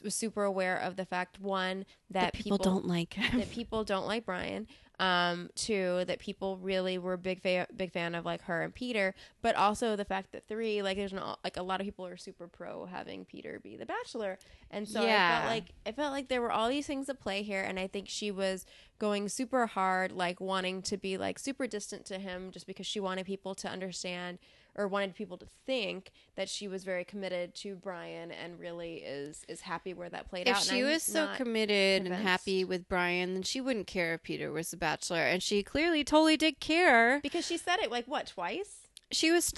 was super aware of the fact one that, that people, don't like that people don't like Bryan. Um, two that people really were big fa- big fan of like her and Peter, but also the fact that three like there's no like a lot of people are super pro having Peter be the Bachelor, and so I Yeah. felt like I felt like there were all these things at play here, and I think she was going super hard, like wanting to be like super distant to him, just because she wanted people to understand or wanted people to think that she was very committed to Bryan and really is is happy where that played if out. If she was so committed and happy with Bryan, then she wouldn't care if Peter was the bachelor. And she clearly totally did care. because she said it like what twice. She was,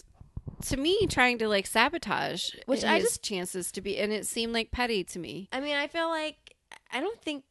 to me, trying to like sabotage Which his I just- chances to be, and it seemed like petty to me. I mean, I feel like I don't think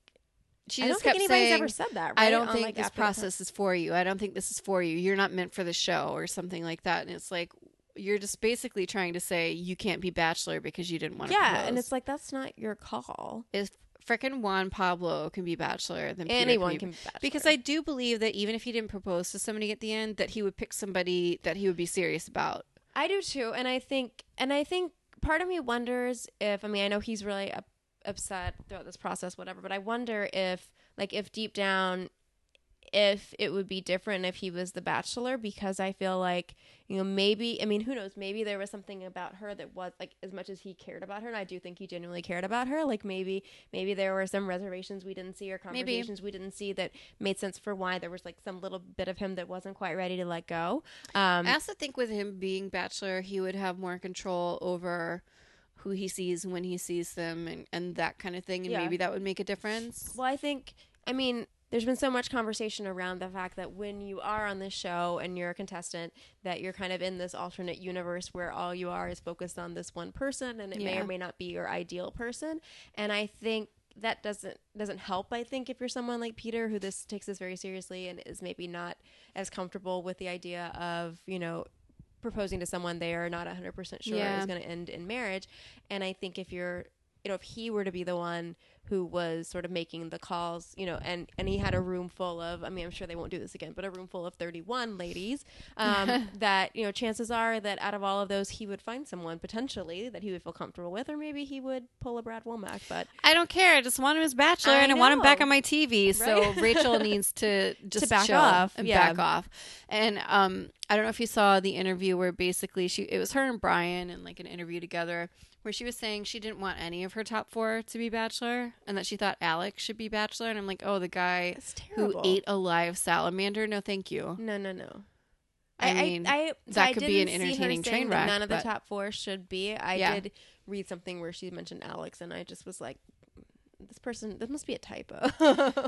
She I don't think kept anybody's saying, ever said that. Right? "I don't On, think like, this after the fact. process is for you. I don't think this is for you. You're not meant for the show, or something like that." And it's like you're just basically trying to say you can't be bachelor because you didn't want to. Yeah, and it's like that's not your call. if frickin' Juan Pablo can be bachelor, then Peter Anyone be can be bachelor. Because I do believe that even if he didn't propose to somebody at the end, that he would pick somebody that he would be serious about. I do too, and I think, and I think part of me wonders if I mean I know he's really up, upset throughout this process, whatever, but I wonder if like if deep down if it would be different if he was the bachelor because I feel like you know maybe I mean who knows maybe there was something about her that was like as much as he cared about her and I do think he genuinely cared about her like maybe maybe there were some reservations we didn't see or Maybe. conversations we didn't see that made sense for why there was like some little bit of him that wasn't quite ready to let go um I also think with him being bachelor, he would have more control over who he sees when he sees them and, and that kind of thing. And Yeah. maybe that would make a difference. Well, I think, I mean, there's been so much conversation around the fact that when you are on this show and you're a contestant, that you're kind of in this alternate universe where all you are is focused on this one person, and it may or may not be your ideal person. And I think that doesn't doesn't help. I think if you're someone like Peter who this takes this very seriously and is maybe not as comfortable with the idea of you know proposing to someone they are not 100% sure Yeah. is going to end in marriage and i think if you're you know if he were to be the one who was sort of making the calls you know and and he had a room full of i mean i'm sure they won't do this again but a room full of 31 ladies um, that you know chances are that out of all of those he would find someone potentially that he would feel comfortable with or maybe he would pull a brad womack but I don't care. I just want him as bachelor I and I want him back on my TV. So Rachel needs to just back chill off, and yeah. back off. And um, I don't know if you saw the interview where basically she it was her and Bryan and like an interview together where she was saying she didn't want any of her top four to be bachelor and that she thought Alex should be bachelor. And I'm like, oh, the guy who ate a live salamander. No, thank you. no no no I mean, I, so that I could be an didn't see her entertaining saying train wreck, None of the top four should be. I Yeah. did read something where she mentioned Alex, and I just was like, "This person, this must be a typo."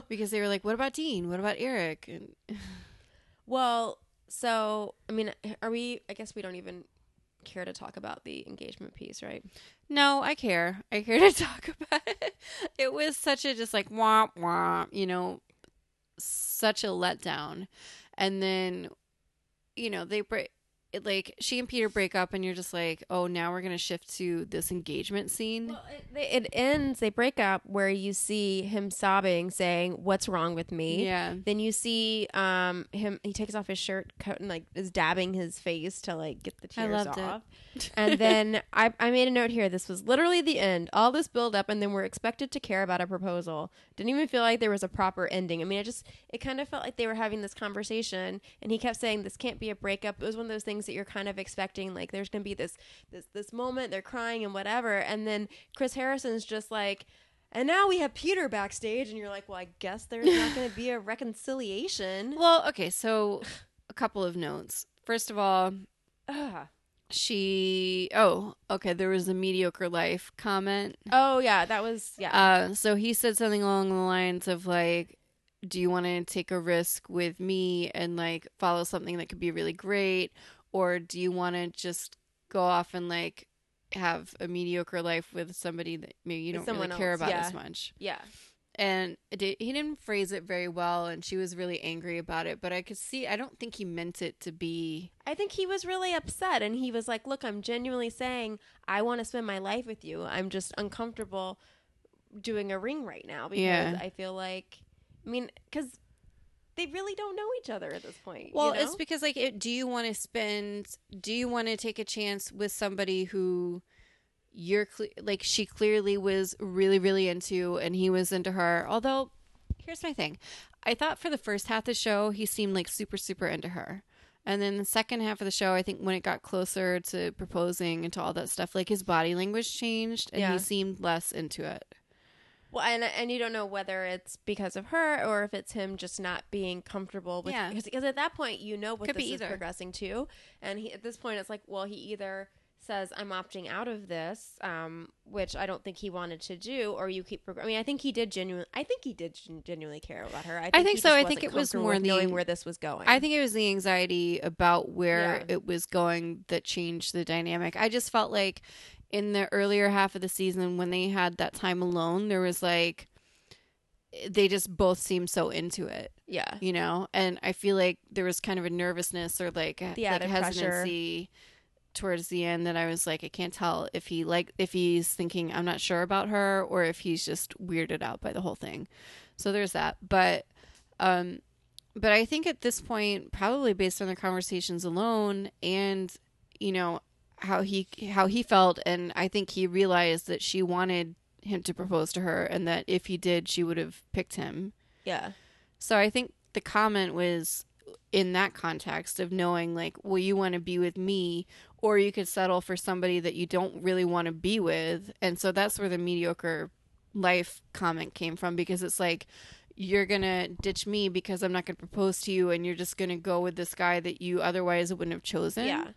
Because they were like, what about Dean? What about Eric? And well, so I mean, are we? I guess we don't even care to talk about the engagement piece, right? No, I care. I care to talk about it. It was such a just like womp womp, you know, such a letdown. And then, you know, they break. It, like she and Peter break up, and you're just like, oh, now we're gonna shift to this engagement scene. Well, it, it ends. They break up where you see him sobbing, saying, "What's wrong with me?" yeah, Then you see um him. He takes off his shirt, coat, and like is dabbing his face to like get the I tears loved it. off. and then I, I made a note here. This was literally the end. All this build up, and then we're expected to care about a proposal. Didn't even feel like there was a proper ending. I mean, it just it kind of felt like they were having this conversation, and he kept saying this can't be a breakup. It was one of those things that you're kind of expecting. Like there's gonna be this this this moment. They're crying and whatever, and then Chris Harrison's just like. And now we have Peter backstage, and you're like, well, I guess there's not going to be a reconciliation. Well, okay, so a couple of notes. First of all, Ugh. she oh, okay, there was a mediocre life comment. Oh yeah, that was yeah. Uh so he said something along the lines of like do you want to take a risk with me and like follow something that could be really great or do you want to just go off and like have a mediocre life with somebody that maybe you don't really care else, about yeah. as much yeah. and did, he didn't phrase it very well and she was really angry about it but i could see i don't think he meant it to be I think he was really upset and he was like, "Look, I'm genuinely saying I want to spend my life with you. I'm just uncomfortable doing a ring right now because Yeah. I feel like I mean, cuz they really don't know each other at this point. well you know? it's because like it, do you want to spend do you want to take a chance with somebody who you're cle- like she clearly was really really into and he was into her although here's my thing i thought for the first half of the show he seemed like super super into her and then the second half of the show i think when it got closer to proposing and to all that stuff like his body language changed and Yeah. he seemed less into it Well, and and you don't know whether it's because of her or if it's him just not being comfortable with. Yeah. Because, at that point, you know what Could this is either. progressing to, and he, at this point, it's like, well, he either says I'm opting out of this, um, which I don't think he wanted to do, or you keep. Prog- I mean, I think he did genuinely. I think he did gen- genuinely care about her. I think, think he so. I think it was more the- knowing where this was going. I think it was the anxiety about where Yeah. it was going that changed the dynamic. I just felt like in the earlier half of the season when they had that time alone, there was like they just both seemed so into it, yeah, you know? And I feel like there was kind of a nervousness or like, The like added pressure. hesitancy towards the end that I was like, I can't tell if he like if he's thinking I'm not sure about her or if he's just weirded out by the whole thing. So there's that. But um but I think at this point, probably based on the conversations alone and, you know, how he how he felt and I think he realized that she wanted him to propose to her and that if he did she would have picked him. yeah, So I think the comment was in that context of knowing like, well, you want to be with me, or you could settle for somebody that you don't really want to be with. And so that's where the mediocre life comment came from because it's like you're gonna ditch me because I'm not gonna propose to you and you're just gonna go with this guy that you otherwise wouldn't have chosen. yeah.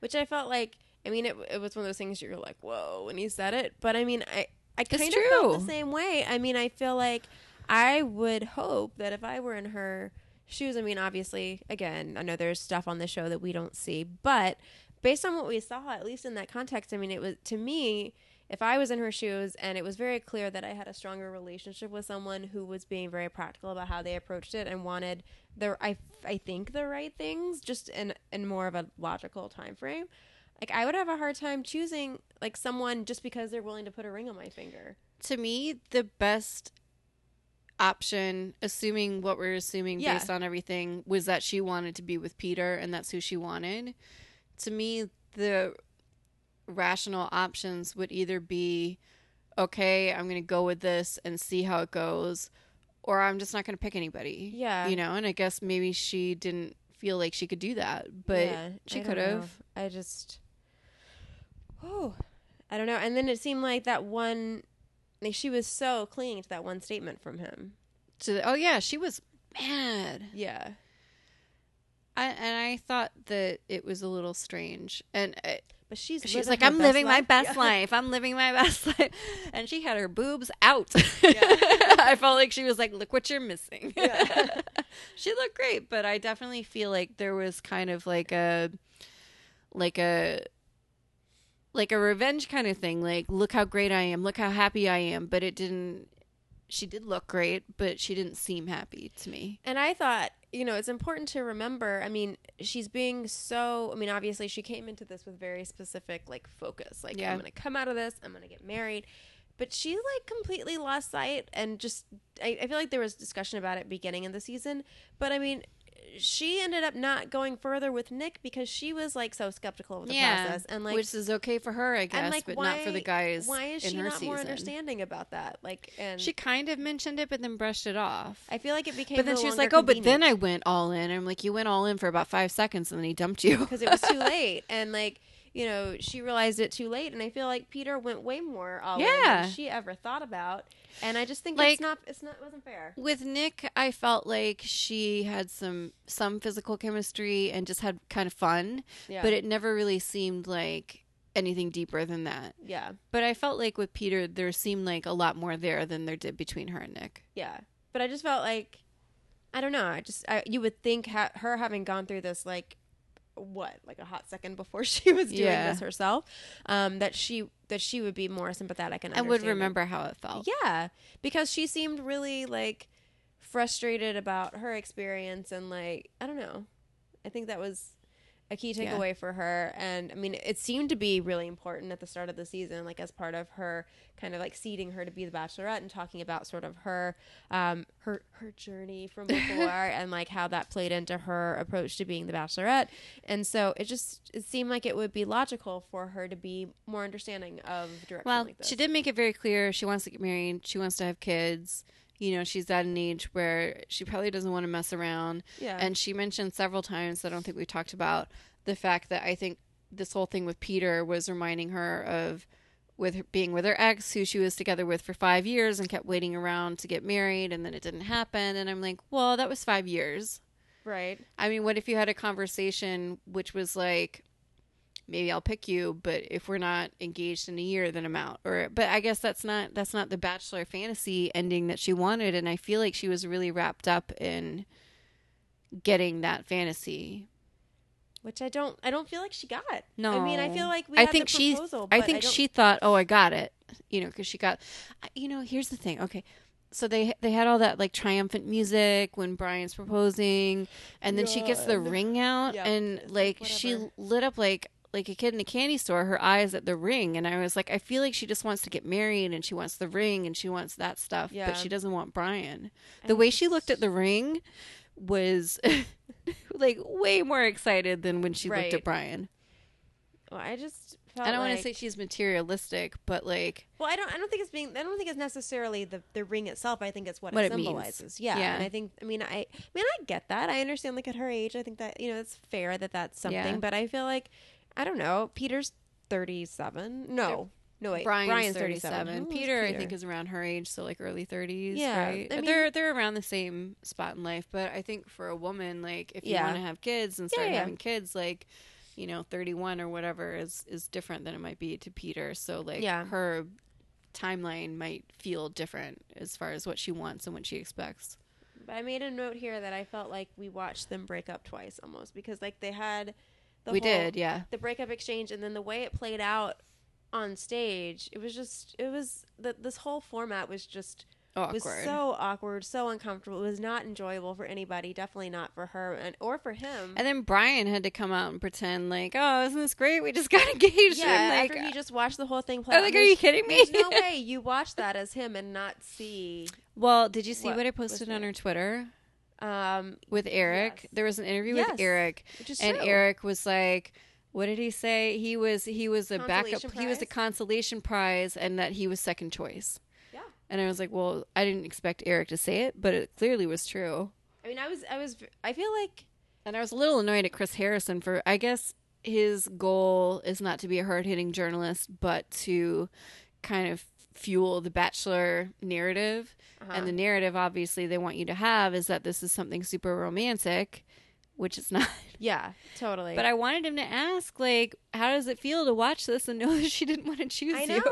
Which I felt like. I mean, it, it was one of those things you're like, whoa, when he said it. But I mean, I I It's kind of felt the same way. I mean, I feel like I would hope that if I were in her shoes, I mean, obviously, again, I know there's stuff on the show that we don't see, but based on what we saw, at least in that context, I mean, it was to me. If I was in her shoes and it was very clear that I had a stronger relationship with someone who was being very practical about how they approached it and wanted the I, I think the right things just in in more of a logical time frame, like I would have a hard time choosing like someone just because they're willing to put a ring on my finger. To me, the best option, assuming what we're assuming Yeah. based on everything, was that she wanted to be with Peter and that's who she wanted. To me, the rational options would either be okay, I'm going to go with this and see how it goes, or I'm just not going to pick anybody. Yeah. You know, and I guess maybe she didn't feel like she could do that, but Yeah, she could have. I just, oh, I don't know. And then it seemed like that one, like she was so clinging to that one statement from him. To, oh, yeah, she was mad. Yeah, I, and I thought that it was a little strange. And uh, but she's she's like, I'm living my best Yeah. life. I'm living my best life. And she had her boobs out. Yeah. I felt like she was like, look what you're missing. Yeah. she looked great, but I definitely feel like there was kind of like a, like a, like a revenge kind of thing. Like, look how great I am. Look how happy I am. But it didn't, she did look great, but she didn't seem happy to me. And I thought, you know, it's important to remember. I mean, she's being so. I mean, obviously, she came into this with very specific like focus. Like, Yeah. I'm going to come out of this. I'm going to get married. But she like completely lost sight and just. I, I feel like there was discussion about it beginning of the season. But I mean, she ended up not going further with Nick because she was like so skeptical of the process and like. which is okay for her, I guess, and like, but why, not for the guys. Why is in she her not season. more understanding about that? Like, and She kind of mentioned it, but then brushed it off. I feel like it became. But then she was like, "Oh, but then. I went all in." I'm like, "You went all in for about five seconds, and then he dumped you." because it was too late and like you know she realized it too late and i feel like peter went way more all Yeah. than she ever thought about and i just think Like- it's not it's not it wasn't fair With Nick, I felt like she had some some physical chemistry and just had kind of fun, yeah but it never really seemed like anything deeper than that. yeah But I felt like with Peter, there seemed like a lot more there than there did between her and Nick. yeah but i just felt like i don't know i just I, you would think ha- her having gone through this like what like a hot second before she was doing Yeah. this herself um that she that she would be more sympathetic and I would remember how it felt. Yeah, because she seemed really like frustrated about her experience and like I don't know. I think that was a key Yeah. takeaway for her and I mean it seemed to be really important at the start of the season like as part of her kind of like seeding her to be the bachelorette and talking about sort of her um her her journey from before and like how that played into her approach to being the bachelorette and so it just it seemed like it would be logical for her to be more understanding of direction Well, like she did make it very clear she wants to get married. She wants to have kids. You know, she's at an age where she probably doesn't want to mess around. yeah And she mentioned several times, I don't think we talked about, the fact that I think this whole thing with Peter was reminding her of with her, being with her ex, who she was together with for five years and kept waiting around to get married, and then it didn't happen. And I'm like, well, that was five years. right I mean, what if you had a conversation which was like, maybe I'll pick you, but if we're not engaged in a year, then I'm out. Or, but I guess that's not that's not the bachelor fantasy ending that she wanted, and I feel like she was really wrapped up in getting that fantasy. which I don't I don't feel like she got. No, I mean I feel like we I had think she, I think don't- she thought, oh, I got it, you know, because she got, I- you know, here's the thing, okay. So they they had all that like triumphant music when Bryan's proposing, and then she gets the ring out, and like like, she lit up like like a kid in a candy store. Her eyes at the ring, and I was like, I feel like she just wants to get married, and she wants the ring, and she wants that stuff, Yeah. but she doesn't want Bryan. The way she looked at the ring was like way more excited than when she looked at Bryan. Well, I just felt I don't like, want to say she's materialistic, but like Well, I don't. I don't think it's being. I don't think it's necessarily the the ring itself. I think it's what, What it it symbolizes. Yeah. Yeah. And I think. I mean, I. I mean, I get that. I understand. Like at her age, I think that you know it's fair that that's something. Yeah. But I feel like, I don't know. Peter's thirty seven. No. No wait. Bryan's, Bryan's 37. 37. Who is Peter, I think, is around her age, so like early 30s, Yeah, right? I mean- they're they're around the same spot in life, but I think for a woman, like if you want to have kids and start yeah. having kids, like you know, 31 or whatever is is different than it might be to Peter. So like Yeah. her timeline might feel different as far as what she wants and what she expects. But I made a note here that I felt like we watched them break up twice almost because like they had we whole, did, yeah. the breakup exchange and then the way it played out on stage it was just it was that this whole format was just Awkward. was so awkward so uncomfortable it was not enjoyable for anybody definitely not for her and or for him and then Bryan had to come out and pretend like, "Oh, isn't this great? We just got engaged." yeah like, after he just watched the whole thing play I out, was like, "Are you kidding me?" there's no way you watch that as him and not see Well, did you see What what, I posted on her Twitter um with Eric? Yes. There was an interview Yes, with Eric, and true. Eric was like, "What did he say? He was he was a backup. Consolation He was a consolation prize, and that he was second choice." yeah And I was like, "Well, I didn't expect Eric to say it, but it clearly was true." i mean i was i was i feel like And I was a little annoyed at Chris Harrison for, I guess his goal is not to be a hard hitting journalist, but to kind of fuel the Bachelor narrative. uh-huh. And the narrative, obviously, they want you to have is that this is something super romantic, which it's not. yeah totally But I wanted him to ask, like, how does it feel to watch this and know that she didn't want to choose I you?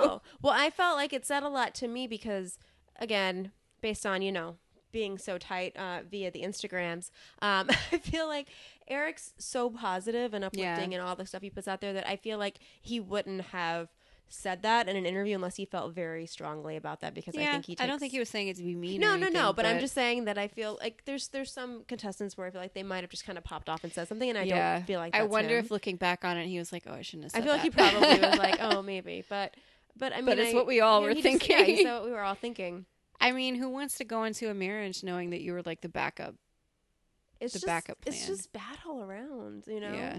Well, I felt like it said a lot to me because, again, based on you know being so tight uh, via the Instagrams, um, I feel like Eric's so positive and uplifting and all the stuff he puts out there that I feel like he wouldn't have said that in an interview unless he felt very strongly about that because I think he. Takes, I don't think he was saying it to be mean. No, or no, no. anything, But, I'm just saying that I feel like there's there's some contestants where I feel like they might have just kind of popped off and said something, and I yeah. don't feel like. I wonder him. if looking back on it, he was like, "Oh, I shouldn't have." I feel like he probably was like, oh, maybe, but but I mean, But it's I- what we all yeah, were he just- yeah, thinking. what we were all thinking. I mean, who wants to go into a marriage knowing that you were like the backup? It's The just, backup It's just bad all around, you know. Yeah.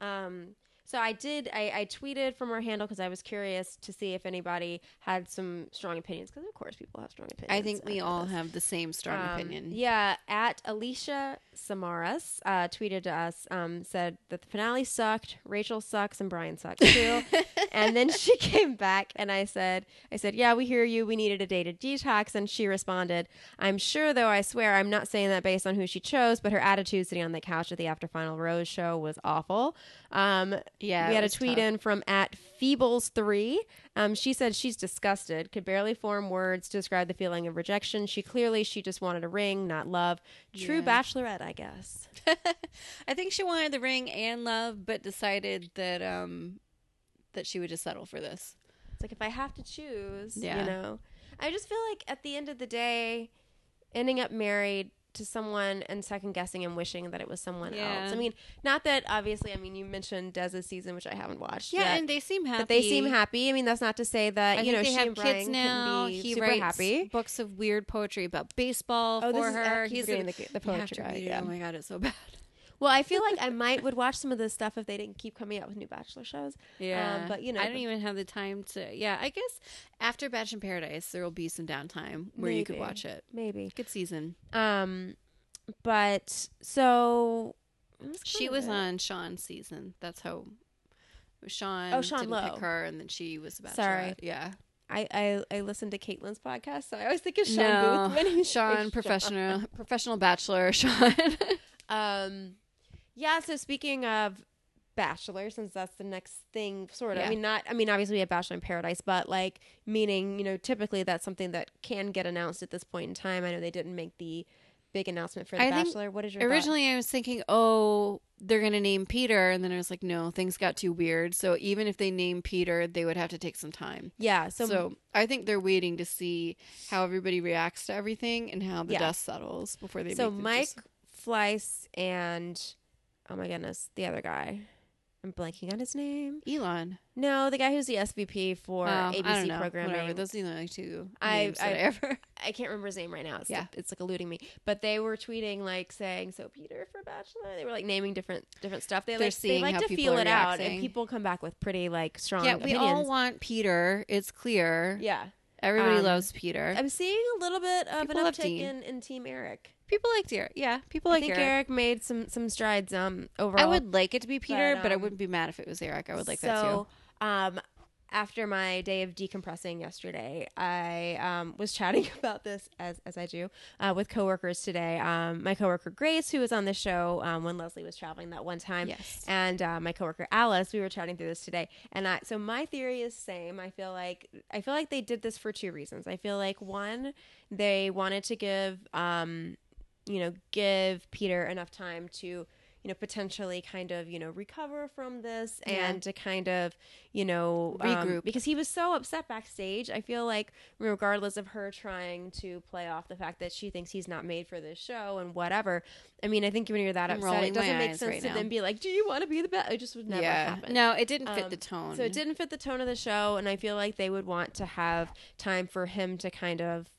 Um, so I did. I, I tweeted from our handle because I was curious to see if anybody had some strong opinions. Because of course, people have strong opinions. I think we all this. have the same strong Um, opinion. Yeah, at Alicia Samaras uh, tweeted to us, um, said that the finale sucked, Rachel sucks, and Bryan sucks too. and then she came back, and I said, I said, yeah, we hear you. We needed a day to detox, and she responded, I'm sure, though. I swear, I'm not saying that based on who she chose, but her attitude sitting on the couch at the after final rose show was awful. Um, Yeah, we had a tweet tough. in from at Feebles3. Um, she said she's disgusted, could barely form words to describe the feeling of rejection. She clearly she just wanted a ring, not love. True Yeah. bachelorette, I guess. I think she wanted the ring and love, but decided that um that she would just settle for this. It's like if I have to choose, Yeah. you know. I just feel like at the end of the day, ending up married to someone and second guessing and wishing that it was someone Yeah. else. I mean, not that obviously. I mean, you mentioned Des's season, which I haven't watched. Yeah, yet. and they seem happy. but they seem happy. I mean, that's not to say that I you know they she have and kids Bryan now. couldn't be He super writes happy. books of weird poetry about baseball Oh, this for is- her. He's a, the- the poetry guy, yeah. Oh my god, it's so bad. Well, I feel like I might would watch some of this stuff if they didn't keep coming out with new Bachelor shows. Yeah, but, you know, I don't even have the time to. Yeah, I guess after Bachelor in Paradise, there will be some downtime where you could watch it. Maybe. Good season. Um, but so She was it. on Sean's season. That's how Sean. Oh, Sean didn't Lowe. pick her, and then she was about. Sorry. Yeah. I, I I listened to Kaitlyn's podcast, so I always think of Sean no, Booth when he's Sean, professional, professional bachelor. Sean. Um, yeah. So speaking of Bachelor, since that's the next thing, sort of. I mean, not. I mean, obviously we have Bachelor in Paradise, but like meaning, you know, typically that's something that can get announced at this point in time. I know they didn't make the big announcement for the I Bachelor. What is your thought? Originally, I was thinking, oh, they're going to name Peter. And then I was like, no, things got too weird. So even if they name Peter, they would have to take some time. Yeah. So, So, I think they're waiting to see how everybody reacts to everything and how the Yeah. dust settles before they so Mike Fleiss and oh my goodness, the other guy. I'm blanking on his name. Elon. No, the guy who's the SVP for Oh, I ABC don't know. programming. Whatever. Those are the only two I- I- ever. I can't remember his name right now. It's Yeah. it's like eluding me. But they were tweeting like saying, "So Peter for Bachelor." They were like naming different different stuff. They They're like they like to feel it out, and people come back with pretty like strong. Yeah, we all want Peter. It's clear. Yeah, Everybody Um, loves Peter. I'm seeing a little bit of People an uptick in, in Team Eric. People like Eric. Yeah, people I like think Eric. Eric. made some some strides um overall. I would like it to be Peter, but, I um, wouldn't be mad if it was Eric. I would like so, that too. um, after my day of decompressing yesterday, I um, was chatting about this as as I do uh, with coworkers today. Um, my coworker Grace, who was on the show um, when Leslie was traveling that one time, Yes. and uh, my coworker Alice, we were chatting through this today. And I, so my theory is same. I feel like I feel like they did this for two reasons. I feel like one, they wanted to give um, you know give Peter enough time to you know potentially kind of you know recover from this Yeah. and to kind of you know um, Regroup. because he was so upset backstage i feel like regardless of her trying to play off the fact that she thinks he's not made for this show and whatever i mean i think when you're that I'm upset it doesn't make sense right to now. then be like do you want to be the best it just would never yeah. happen No, it didn't fit Um, the tone. so it didn't fit the tone of the show, and I feel like they would want to have time for him to kind of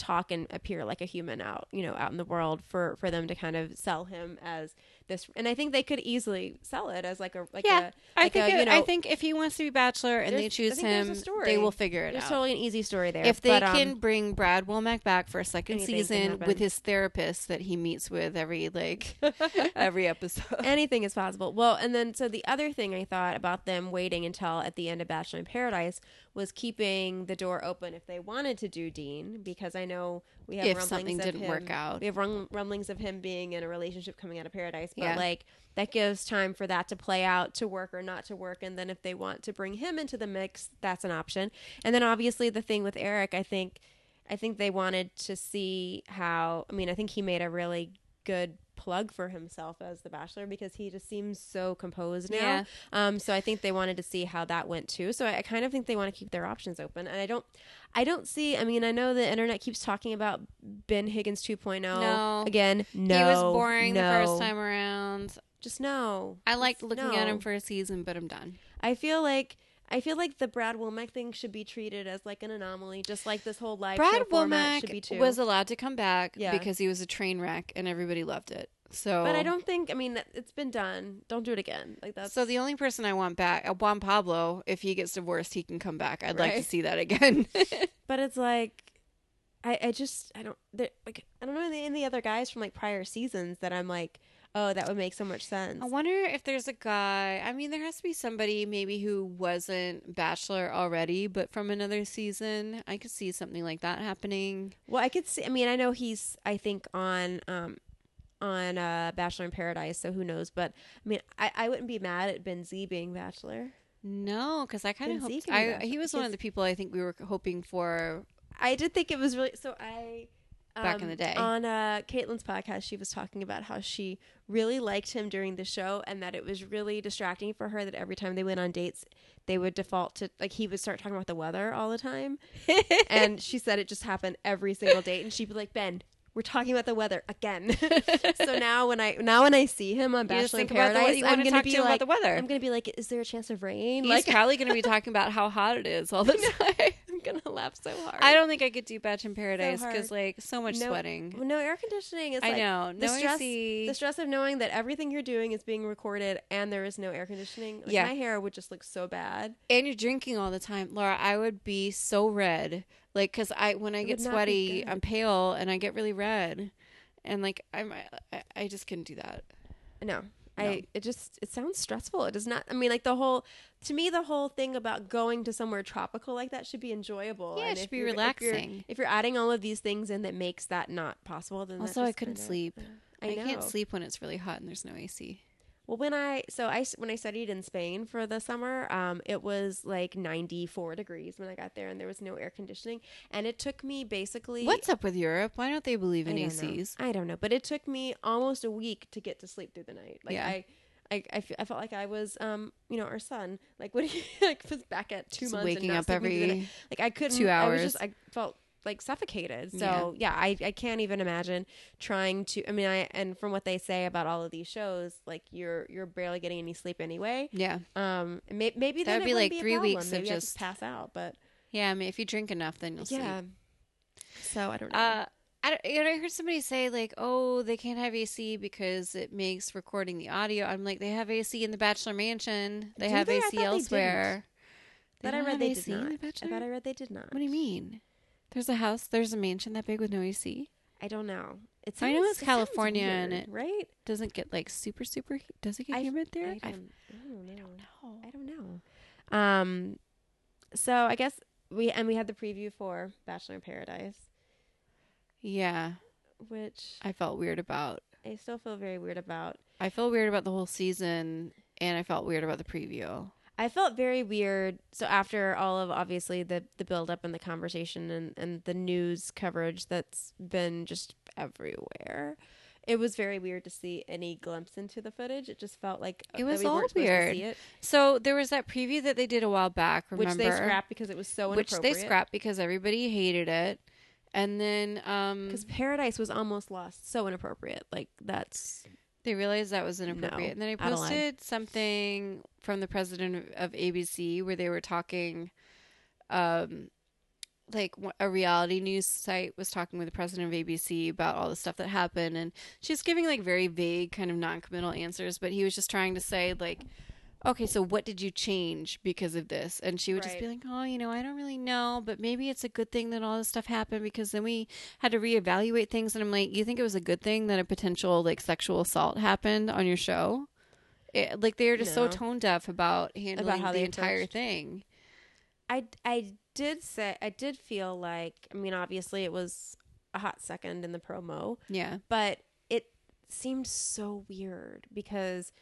talk and appear like a human out, you know, out in the world for for them to kind of sell him as this. And I think they could easily sell it as like a like Yeah, a I like think a, you know, I think if he wants to be bachelor and they choose think there's a him, they will figure it there's out. totally an easy story there. if they but, um, can bring Brad Womack back for a second season with his therapist that he meets with every like every episode. anything is possible. Well, and then so the other thing I thought about them waiting until at the end of Bachelor in Paradise was keeping the door open if they wanted to do Dean, because I know we have If rumblings something of didn't him- work out. We have rum- rumblings of him being in a relationship coming out of Paradise, but Yeah. like that gives time for that to play out, to work or not to work, and then if they want to bring him into the mix, that's an option. And then obviously the thing with Eric, I think, I think they wanted to see how. I mean, I think he made a really good plug for himself as the Bachelor because he just seems so composed now. Yeah. Um, so I think they wanted to see how that went too. So I, I kind of think they want to keep their options open, and I don't, I don't see. I mean, I know the internet keeps talking about Ben Higgins 2.0. No. again, no, he was boring the first time around. Just no. I liked looking at him for a season, but I'm done. I feel like. I feel like the Brad Womack thing should be treated as like an anomaly, just like this whole live show Brad format should be too. Womack was allowed to come back Yeah. because he was a train wreck and everybody loved it. So, but I don't think. I mean, that- it's been done. Don't do it again. Like that's So the only person I want back, uh, Juan Pablo, if he gets divorced, he can come back. I'd like to Right. see that again. But it's like, I, I just I don't there- like I don't know any, any other guys from like prior seasons that I'm like, oh, that would make so much sense. I wonder if there's a guy. I mean, there has to be somebody maybe who wasn't Bachelor already, but from another season. I could see something like that happening. Well, I could see. I mean, I know he's. I think on um on uh Bachelor in Paradise. So who knows? But I mean, I I wouldn't be mad at Ben Z being Bachelor. No, because I kind of hoped. Zeke can be I, he was one of the people I think we were hoping for. I did think it was really so. I Back in um, the day. on uh, Kaitlyn's podcast, she was talking about how she really liked him during the show, and that it was really distracting for her that every time they went on dates, they would default to like he would start talking about the weather all the time, and she said it just happened every single date, and she'd be like, "Ben, we're talking about the weather again." so now when I now when I see him on Bachelor in the, Paradise, I'm gonna be like, about the weather. I'm gonna be like, "Is there a chance of rain?" He's like probably going to be talking about how hot it is all the time. I'm gonna laugh so hard. I don't think I could do Bachelor in Paradise because like so much No- sweating. No air conditioning. It's I like, know. the No stress, AC. the stress of knowing that everything you're doing is being recorded and there is no air conditioning. Like, Yeah. my hair would just look so bad. and you're drinking all the time, Laura. I would be so red, like because I when I It get would not be sweaty. I'm pale and I get really red, and like I'm I, I just couldn't do that. No, No. I. It just it sounds stressful. It does not. I mean, like the whole. To me, the whole thing about going to somewhere tropical like that should be enjoyable. Yeah, it should be you're- if you're- relaxing. If you're, adding all of these things in that makes that not possible, then Also, I couldn't kinda- sleep. I, I, can't sleep when it's really hot and there's no AC. Well, when I so I when I studied in Spain for the summer, um, it was like 94 degrees when I got there, and there was no air conditioning, and it took me basically What's up with Europe? Why don't they believe in know. ACs? I don't know, but it took me almost a week to get to sleep through the night. Like Yeah. I. I, I, fe- I felt like I was, um, you know, our son. Like when he like was back at two Just months, and waking up sleeping through the night. every like I couldn't. two I was just, hours. I felt like suffocated. So yeah, I, I can't even imagine trying to. I mean, I and from what they say about all of these shows, like you're you're barely getting any sleep anyway. yeah, Um, may, maybe That would be like a three weeks of Maybe I just- pass out. But yeah. I mean, if you drink enough, then you'll yeah. sleep. So I don't know. Uh, I, don't- you know, I heard somebody say like, "Oh, they can't have AC because it makes recording the audio." I'm like, they have AC in the Bachelor Mansion. They Do have they? AC elsewhere. They that I read they did not. I thought I read they did not. What do you mean? There's a house. There's a mansion that big with no AC. I don't know. It I know it's California and it- right? Doesn't get like super super. Does it get I- humid there? I I don't, I don't know. know. I don't know. Um, so I guess we and we had the preview for Bachelor in Paradise, Yeah, which I felt weird about. I still feel very weird about. I feel weird about the whole season, and I felt weird about the preview. I felt very weird. So after all of obviously the the build up and the conversation and and the news coverage that's been just everywhere, it was very weird to see any glimpse into the footage. It just felt like It was we all weird. see it, So there was that preview that they did a while back. Remember? which they scrapped because it was so inappropriate. which they scrapped because everybody hated it. And then um, because Paradise was almost lost. So inappropriate. Like that's they realized that was inappropriate. and then I Adeline. posted something from the president of, of ABC where they were talking, um, like a reality news site was talking with the president of ABC about all the stuff that happened, and she's giving like very vague, kind of non-committal answers. But he was just trying to say like. Okay, so what did you change because of this? And she would just be like, "Oh, you know, I don't really know, but maybe it's a good thing that all this stuff happened because then we had to reevaluate things." And I'm like, "You think it was a good thing that a potential like sexual assault happened on your show?" It, like they are just so tone deaf about handling how the entire thing. I I did say I did feel like I mean obviously it was a hot second in the promo, Yeah, but it seemed so weird because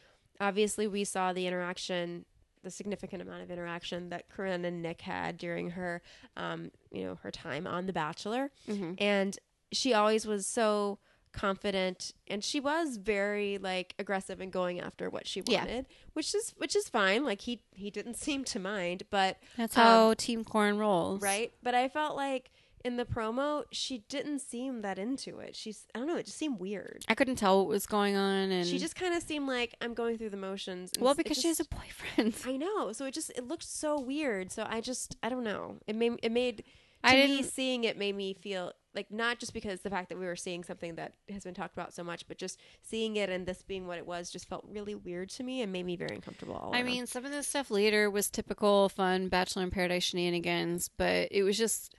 obviously we saw the interaction the significant amount of interaction that Corinne and Nick had during her um you know her time on The Bachelor mm-hmm. and she always was so confident and she was very like aggressive in going after what she Yeah. wanted which is which is fine like he he didn't seem to mind but That's Um, how Team Corn rolls. right but i felt like in the promo she didn't seem that into it she's i don't know it just seemed weird I couldn't tell what was going on and she just kind of seemed like i'm going through the motions Well, because she has a boyfriend. I know. So it just it looked so weird. So I just I don't know. It made it made to I me didn't- seeing it made me feel like not just because the fact that we were seeing something that has been talked about so much, but just seeing it and this being what it was just felt really weird to me and made me very uncomfortable. All I around. mean, some of the stuff later was typical fun Bachelor in Paradise shenanigans, but it was just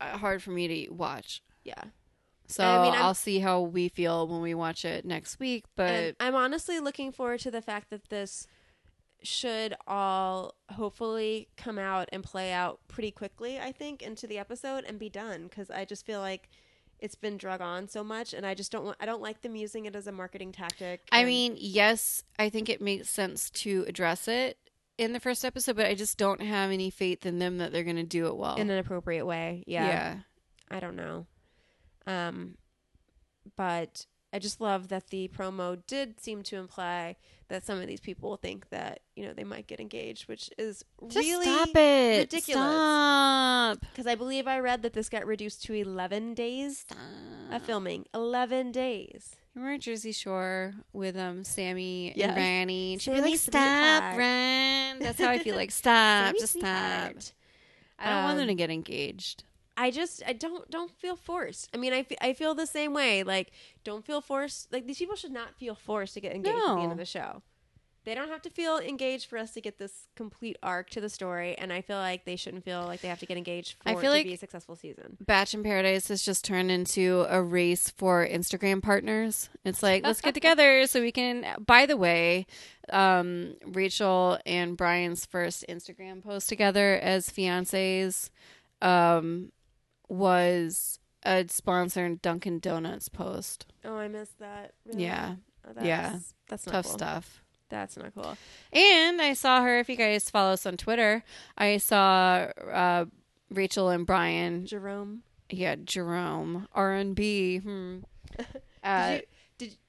Uh, hard for me to watch. yeah. So I mean, I'm- I'll see how we feel when we watch it next week. But I'm honestly looking forward to the fact that this should all hopefully come out and play out pretty quickly, I think, into the episode and be done because I just feel like it's been drug on so much and I just don't want I don't like them using it as a marketing tactic. I mean, yes, I think it makes sense to address it in the first episode, but I just don't have any faith in them that they're going to do it well. in an appropriate way. Yeah. yeah. I don't know. Um but I just love that the promo did seem to imply that some of these people think that, you know, they might get engaged, which is Just really stop it. ridiculous. Stop. Because I believe I read that this got reduced to 11 days Stop. Of filming. 11 days. We're at Jersey Shore with um Sammy Yeah. and Ranny. And she'd be like, "Stop, sweetheart." Ren." That's how I feel like, "Stop, just stop." sweetheart. I don't want them Um, to get engaged. I just I don't don't feel forced. I mean, I, I feel the same way. Like, don't feel forced. Like these people should not feel forced to get engaged at the end of the show. They don't have to feel engaged for us to get this complete arc to the story, and I feel like they shouldn't feel like they have to get engaged for I it to like- be a successful season. Batch in Paradise has just turned into a race for Instagram partners. It's like, let's get together so we can. By the way, um, Rachel and Bryan's first Instagram post together as fiancés um, was a sponsored Dunkin' Donuts post. Oh, I missed that. Really? Yeah, Oh, that's, yeah. that's tough cool. stuff. That's not cool. And I saw her. If you guys follow us on Twitter, I saw uh, Rachel and Bryan. Jerome, Yeah, Jerome R and B. Hmm. Uh, did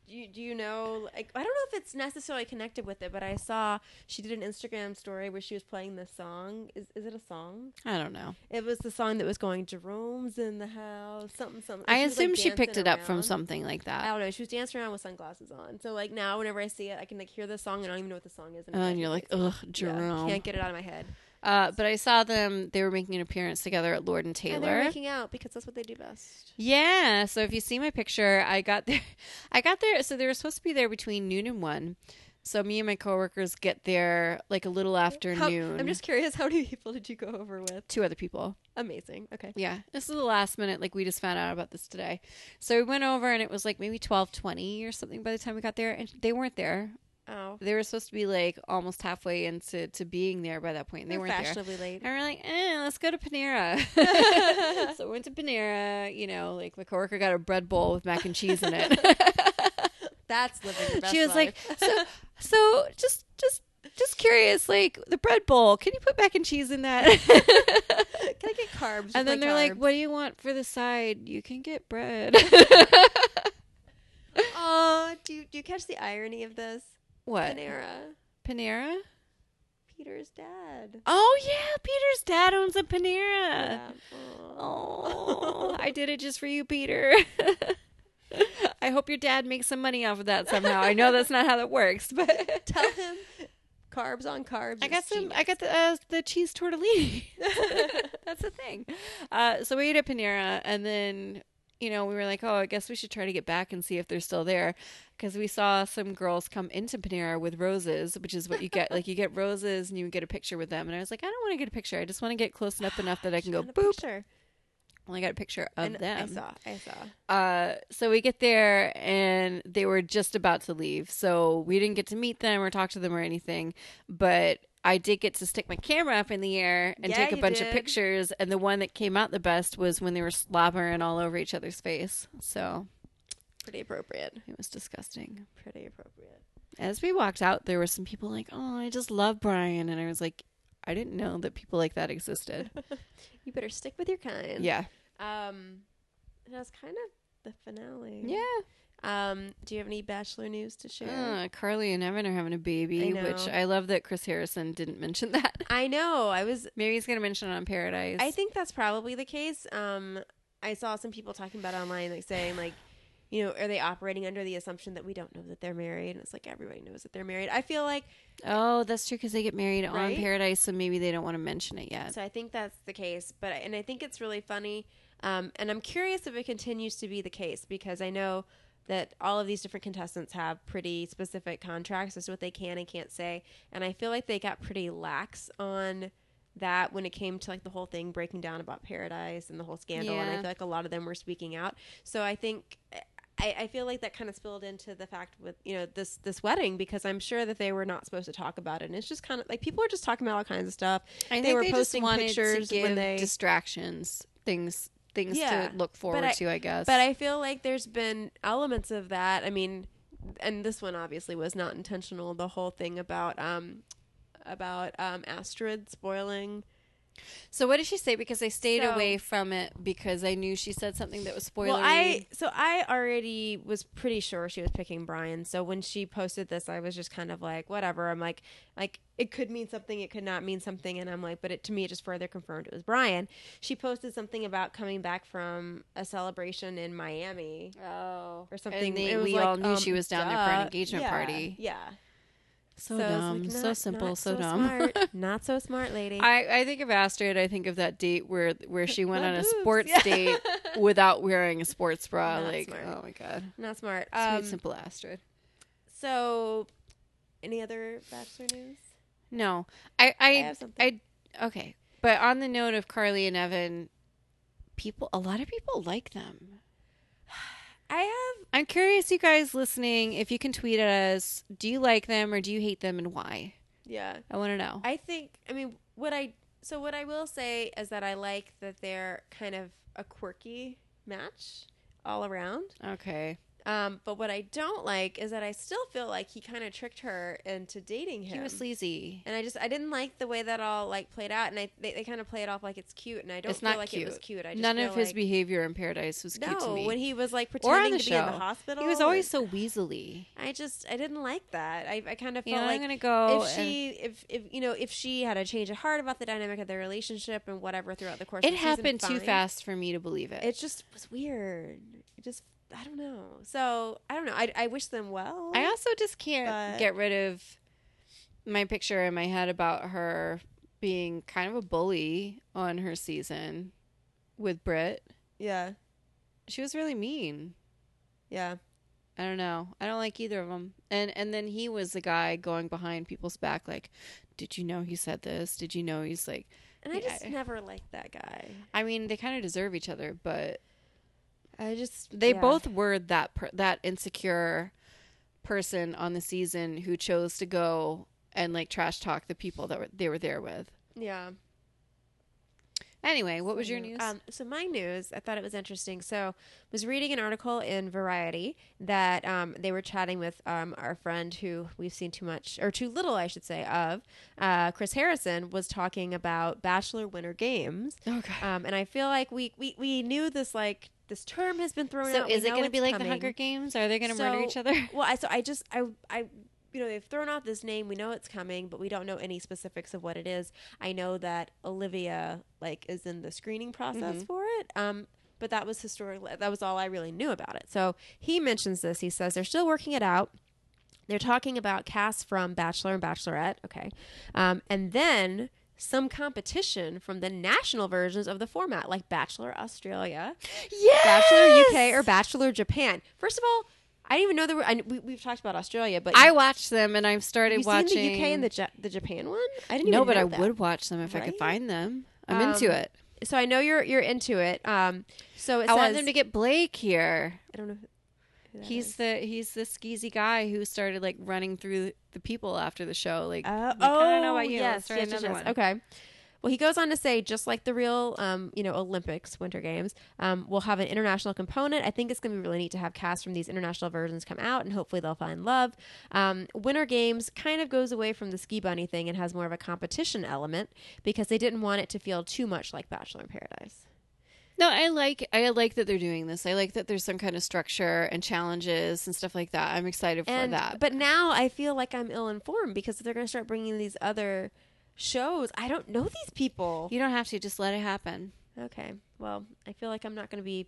did you do you know? Like, I don't know if it's necessarily connected with it, but I saw she did an Instagram story where she was playing this song. Is is it a song? I don't know. It was the song that was going. Jerome's in the house. Something something. I She was, like, assume she picked it up from something like that. I don't know. She was dancing around with sunglasses on. So like now, whenever I see it, I can like hear the song and I don't even know what the song is. Uh, And you're like, ugh, Yeah, Jerome. can't get it out of my head. Uh, but I saw them. They were making an appearance together at Lord and And they're Taylor. making out because that's what they do best. Yeah. So if you see my picture, I got there. I got there. So they were supposed to be there between noon and one. So me and my coworkers get there like a little after How- noon. I'm just curious. How many people did you go over with? two other people. Amazing. Okay. Yeah, this is the last minute. Like we just found out about this today, so we went over and it was like maybe twelve twenty or something by the time we got there, and they weren't there. Oh, They were supposed to be like almost halfway into to being there by that point, and they they're weren't there. fashionably late. And we're like, eh, let's go to Panera. so we went to Panera. You know, like my coworker got a bread bowl with mac and cheese in it. That's living your best she was like, so, so just, just, just curious, like the bread bowl. Can you put mac and cheese in that? Can I get carbs? And then they're like, "What do you want for the side? You can get bread." Oh, do you, do you catch the irony of this? What? Panera, Panera? Peter's dad. Oh yeah, Peter's dad owns a Panera. Yeah. Oh, I did it just for you, Peter. I hope your dad makes some money off of that somehow. I know that's not how that works, but Tell him carbs on carbs. I got some. I got the uh, the cheese tortellini. That's the thing. Uh, so we ate at Panera, and then you know we were like, oh, I guess we should try to get back and see if they're still there, because we saw some girls come into Panera with roses, which is what you get. like you get roses and you get a picture with them, and I was like, I don't want to get a picture. I just want to get close enough enough that I can go boop. picture. Well, I got a picture of And them. I saw. I saw. Uh, so we get there and they were just about to leave. So we didn't get to meet them or talk to them or anything. But I did get to stick my camera up in the air and Yeah, take a bunch of pictures. And the one that came out the best was when they were slobbering all over each other's face. So Pretty appropriate. it was disgusting. Pretty appropriate. As we walked out, there were some people like, "Oh, I just love Bryan," and I was like, "I didn't know that people like that existed." You better stick with your kind. yeah, Um, and I was kind of the finale. Yeah. Um, do you have any Bachelor news to share? Uh, Carly and Evan are having a baby, I which. I love that Chris Harrison didn't mention that. I know. I was. Maybe he's gonna mention it on Paradise. I think that's probably the case. Um, I saw some people talking about it online, like saying like. You know, are they operating under the assumption that we don't know that they're married? And it's like everybody knows that they're married. I feel like Oh, that's true because they get married on Paradise, so maybe they don't want to mention it yet. So I think that's the case, but and I think it's really funny, um, and I'm curious if it continues to be the case because I know that all of these different contestants have pretty specific contracts as to what they can and can't say, and I feel like they got pretty lax on that when it came to like the whole thing breaking down about Paradise and the whole scandal, and I feel like a lot of them were speaking out. So I think. I, I feel like that kind of spilled into the fact with you know this this wedding because I'm sure that they were not supposed to talk about it and it's just kind of like people are just talking about all kinds of stuff I they think were they posting pictures when they distractions, things, things Yeah, to look forward I- to. I guess. but I feel like there's been elements of that. I mean, and this one obviously was not intentional. The whole thing about um about um Astrid spoiling. So what did she say? Because I stayed So- away from it because I knew she said something that was spoilery. Well, I so I already was pretty sure she was picking Bryan. So when she posted this, I was just kind of like, whatever. I'm like, like it could mean something, it could not mean something, and I'm like, but it to me it just further confirmed it was Bryan. She posted something about coming back from a celebration in Miami. oh, or something. And they, we like, all knew um, she was down there for an engagement Yeah, party. Yeah. So, was dumb, like, so simple, not so, dumb. Smart. not so smart, lady. I, I think of Astrid. I think of that date where where she went on a boobs. sports Yeah. date without wearing a sports bra. Not like, smart. oh my god, not smart. sweet Um, simple Astrid. so, any other Bachelor news? No, I I, I have something. I okay. But on the note of Carly and Evan, people, a lot of people like them. I have. I'm curious, you guys listening, if you can tweet at us. Do you like them or do you hate them, and why? Yeah. I want to know. I think. I mean, what I so what I will say is that I like that they're kind of a quirky match all around. okay, Um, but what I don't like is that I still feel like he kind of tricked her into dating him. he was sleazy. and I just I didn't like the way that all like played out, and I they, they kind of play it off like it's cute, and I don't It's feel not like it was cute. cute. I just None of his like, behavior in Paradise was cute to no me. when he was like pretending to be in the hospital. he was always so weaselly. I just I didn't like that. I, I kind of felt like I'm gonna go. if she if if you know if she had a change of heart about the dynamic of their relationship and whatever throughout the course, it the season, happened too fine. fast for me to believe it. It just was weird. It just I don't know. So I don't know. I, I wish them well. I also just can't But- get rid of my picture in my head about her being kind of a bully on her season with Britt. yeah She was really mean. yeah. I don't know. I don't like either of them. And and then he was the guy going behind people's back like, "Did you know he said this? Did you know he's like And I Yeah. just never liked that guy. I mean, they kind of deserve each other, but I just they yeah. both were that per- that insecure person on the season who chose to go and like trash talk the people that were, they were there with. yeah. Anyway, what was your news? Um, so my news, I thought it was interesting. So was reading an article in Variety that um, they were chatting with um, our friend who we've seen too much or too little, I should say, of uh, Chris Harrison was talking about Bachelor Winter Games, okay. um, and I feel like we, we we knew this like this term has been thrown So out. So is We it going to be like the. Hunger Games? Are they going to murder each other? Well, I so I just I I you know they've thrown out this name. We know it's coming, but we don't know any specifics of what it is. I know that Olivia like is in the screening process Mhm. for it. Um, but that was historically that was all I really knew about it. So he mentions this. He says they're still working it out. They're talking about casts from Bachelor and Bachelorette. Okay, um, and then. Some competition from the national versions of the format, like Bachelor Australia, Yes! Bachelor UK or Bachelor Japan. First of all, I didn't even know there were. I, we, we've talked about Australia, but I watched them and I've started watching the UK and the Ja- the Japan one. I didn't. No, but I that. would watch them if I could find them. I'm Um, into it. So I know you're you're into it. Um, so it I says want them to get Blake here. I don't know. Who, who that He's is. the he's the skeezy guy who started like running through the people after the show. Like, Uh, like, oh, I don't know about you. Yes, yes, yes, yes. Okay. Well, he goes on to say, just like the real, um, you know, Olympics, Winter Games, um, will have an international component. I think it's going to be really neat to have cast from these international versions come out, and hopefully they'll find love. Um, Winter Games kind of goes away from the ski bunny thing and has more of a competition element because they didn't want it to feel too much like Bachelor in Paradise. No, I like I like that they're doing this. I like that there's some kind of structure and challenges and stuff like that. I'm excited for and that. but now I feel like I'm ill informed because they're going to start bringing these other shows. I don't know these people. you don't have to just let it happen. Okay. Well, I feel like I'm not going to be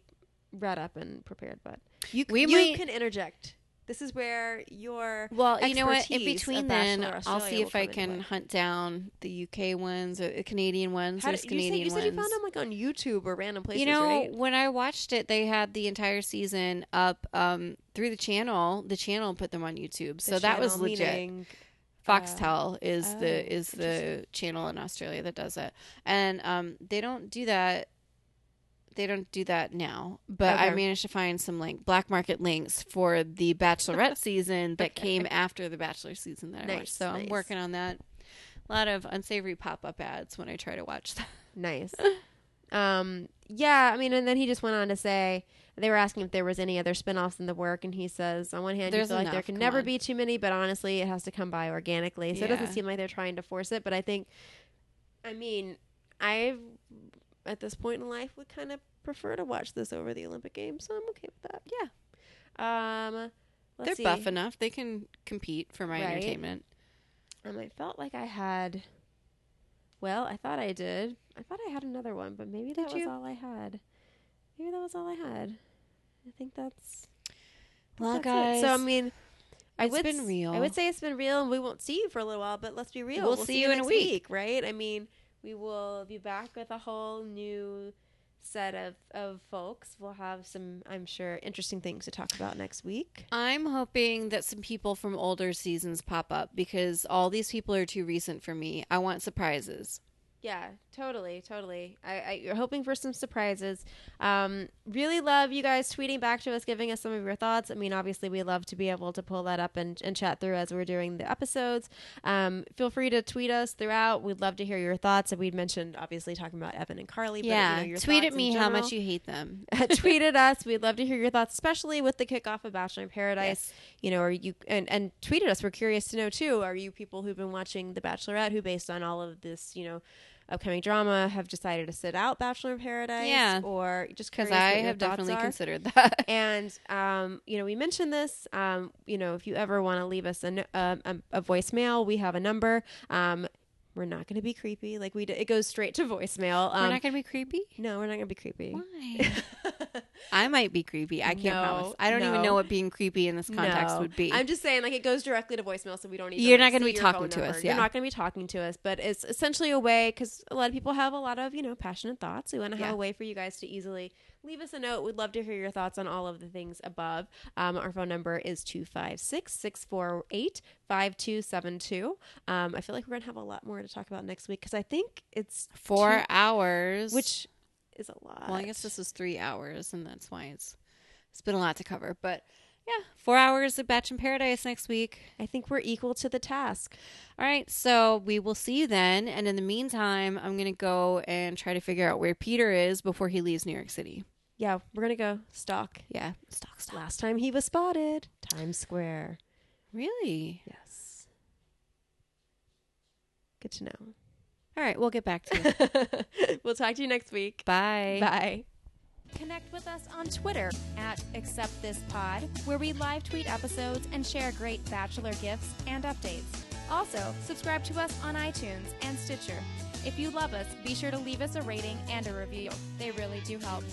read up and prepared, but you We you might- can interject. This is where your Well, you know what? In between then, I'll see if I can hunt down the UK ones or the Canadian ones. How did, you, said, Canadian you said you found them like on YouTube or random places, you know, right? when I watched it, they had the entire season up um, through the channel. The channel put them on YouTube, so The that was legit. meaning- Foxtel is oh, the is the channel in Australia that does it, and um, they don't do that. They don't do that now, but I managed to find some like black market links for the Bachelorette season that Okay. came after the Bachelor season that I watched. Nice, So I'm working on that. A lot of unsavory pop up ads when I try to watch that. Nice. um, yeah, I mean, and then he just went on to say they were asking if there was any other spin-offs in the work, and he says, on one hand, There's you feel like there can never on. be too many, but honestly, it has to come by organically. So it doesn't seem like they're trying to force it. But I think, I mean, I at this point in life would kind of prefer to watch this over the Olympic Games, so I'm okay with that. Yeah. Um, let's They're see. buff enough; they can compete for my Right. entertainment. Um, I felt like I had. Well, I thought I did. I thought I had another one, but maybe that Did was all I had. Maybe that was all I had. I think that's. Well, that's guys, it. So I mean, I it's would been real. I would say it's been real, and we won't see you for a little while. But let's be real. We'll see you in a next week. right? I mean, we will be back with a whole new set of of folks. We'll have some, I'm sure, interesting things to talk about next week. I'm hoping that some people from older seasons pop up because all these people are too recent for me. I want surprises. Yeah, totally, totally. I, I you're hoping for some surprises. Um, really love you guys tweeting back to us, giving us some of your thoughts. I mean, obviously, we love to be able to pull that up and, and chat through as we're doing the episodes. Um, feel free to tweet us throughout. We'd love to hear your thoughts. And we'd mentioned obviously talking about Evan and Carly. yeah, but, you know, your tweet at me how much you hate them. tweet at us. We'd love to hear your thoughts, especially with the kickoff of Bachelor in Paradise. You know, are you and and tweet at us. We're curious to know too. Are you people who've been watching The Bachelorette who, based on all of this, you know, upcoming drama, have decided to sit out Bachelor in Paradise? Yeah. or just Because I have definitely are. considered that. And um, you know, we mentioned this. Um, you know, if you ever want to leave us a, um, a a voicemail, we have a number. Um, we're not going to be creepy. Like we, d- it goes straight to voicemail. Um, We're not going to be creepy. no, we're not going to be creepy. Why? I might be creepy. I can't No, promise. I don't even know what being creepy in this context No. would be. I'm just saying, like, it goes directly to voicemail, so we don't even. You're like, not gonna be talking to number. us, You're not going to be talking to us, but it's essentially a way because a lot of people have a lot of you know passionate thoughts. We want to have Yeah. a way for you guys to easily leave us a note. We'd love to hear your thoughts on all of the things above. Um, our phone number is 256 648 5272. Um, I feel like we're going to have a lot more to talk about next week because I think it's Four two- hours. which is a lot. well, I guess this is three hours, and that's why it's it's been a lot to cover. But yeah, four hours of Batch in Paradise next week. I think we're equal to the task. All right, so we will see you then. And in the meantime, I'm going to go and try to figure out where Peter is before he leaves New York City. Yeah, we're going to go stalk. Yeah, stock, stock. Last time he was spotted, Times Square. Really? Yes. Good to know. All right, we'll get back to you. we'll talk to you next week. Bye. Bye. Connect with us on Twitter at AcceptThisPod, where we live tweet episodes and share great Bachelor gifts and updates. Also, subscribe to us on iTunes and Stitcher. If you love us, be sure to leave us a rating and a review. They really do help.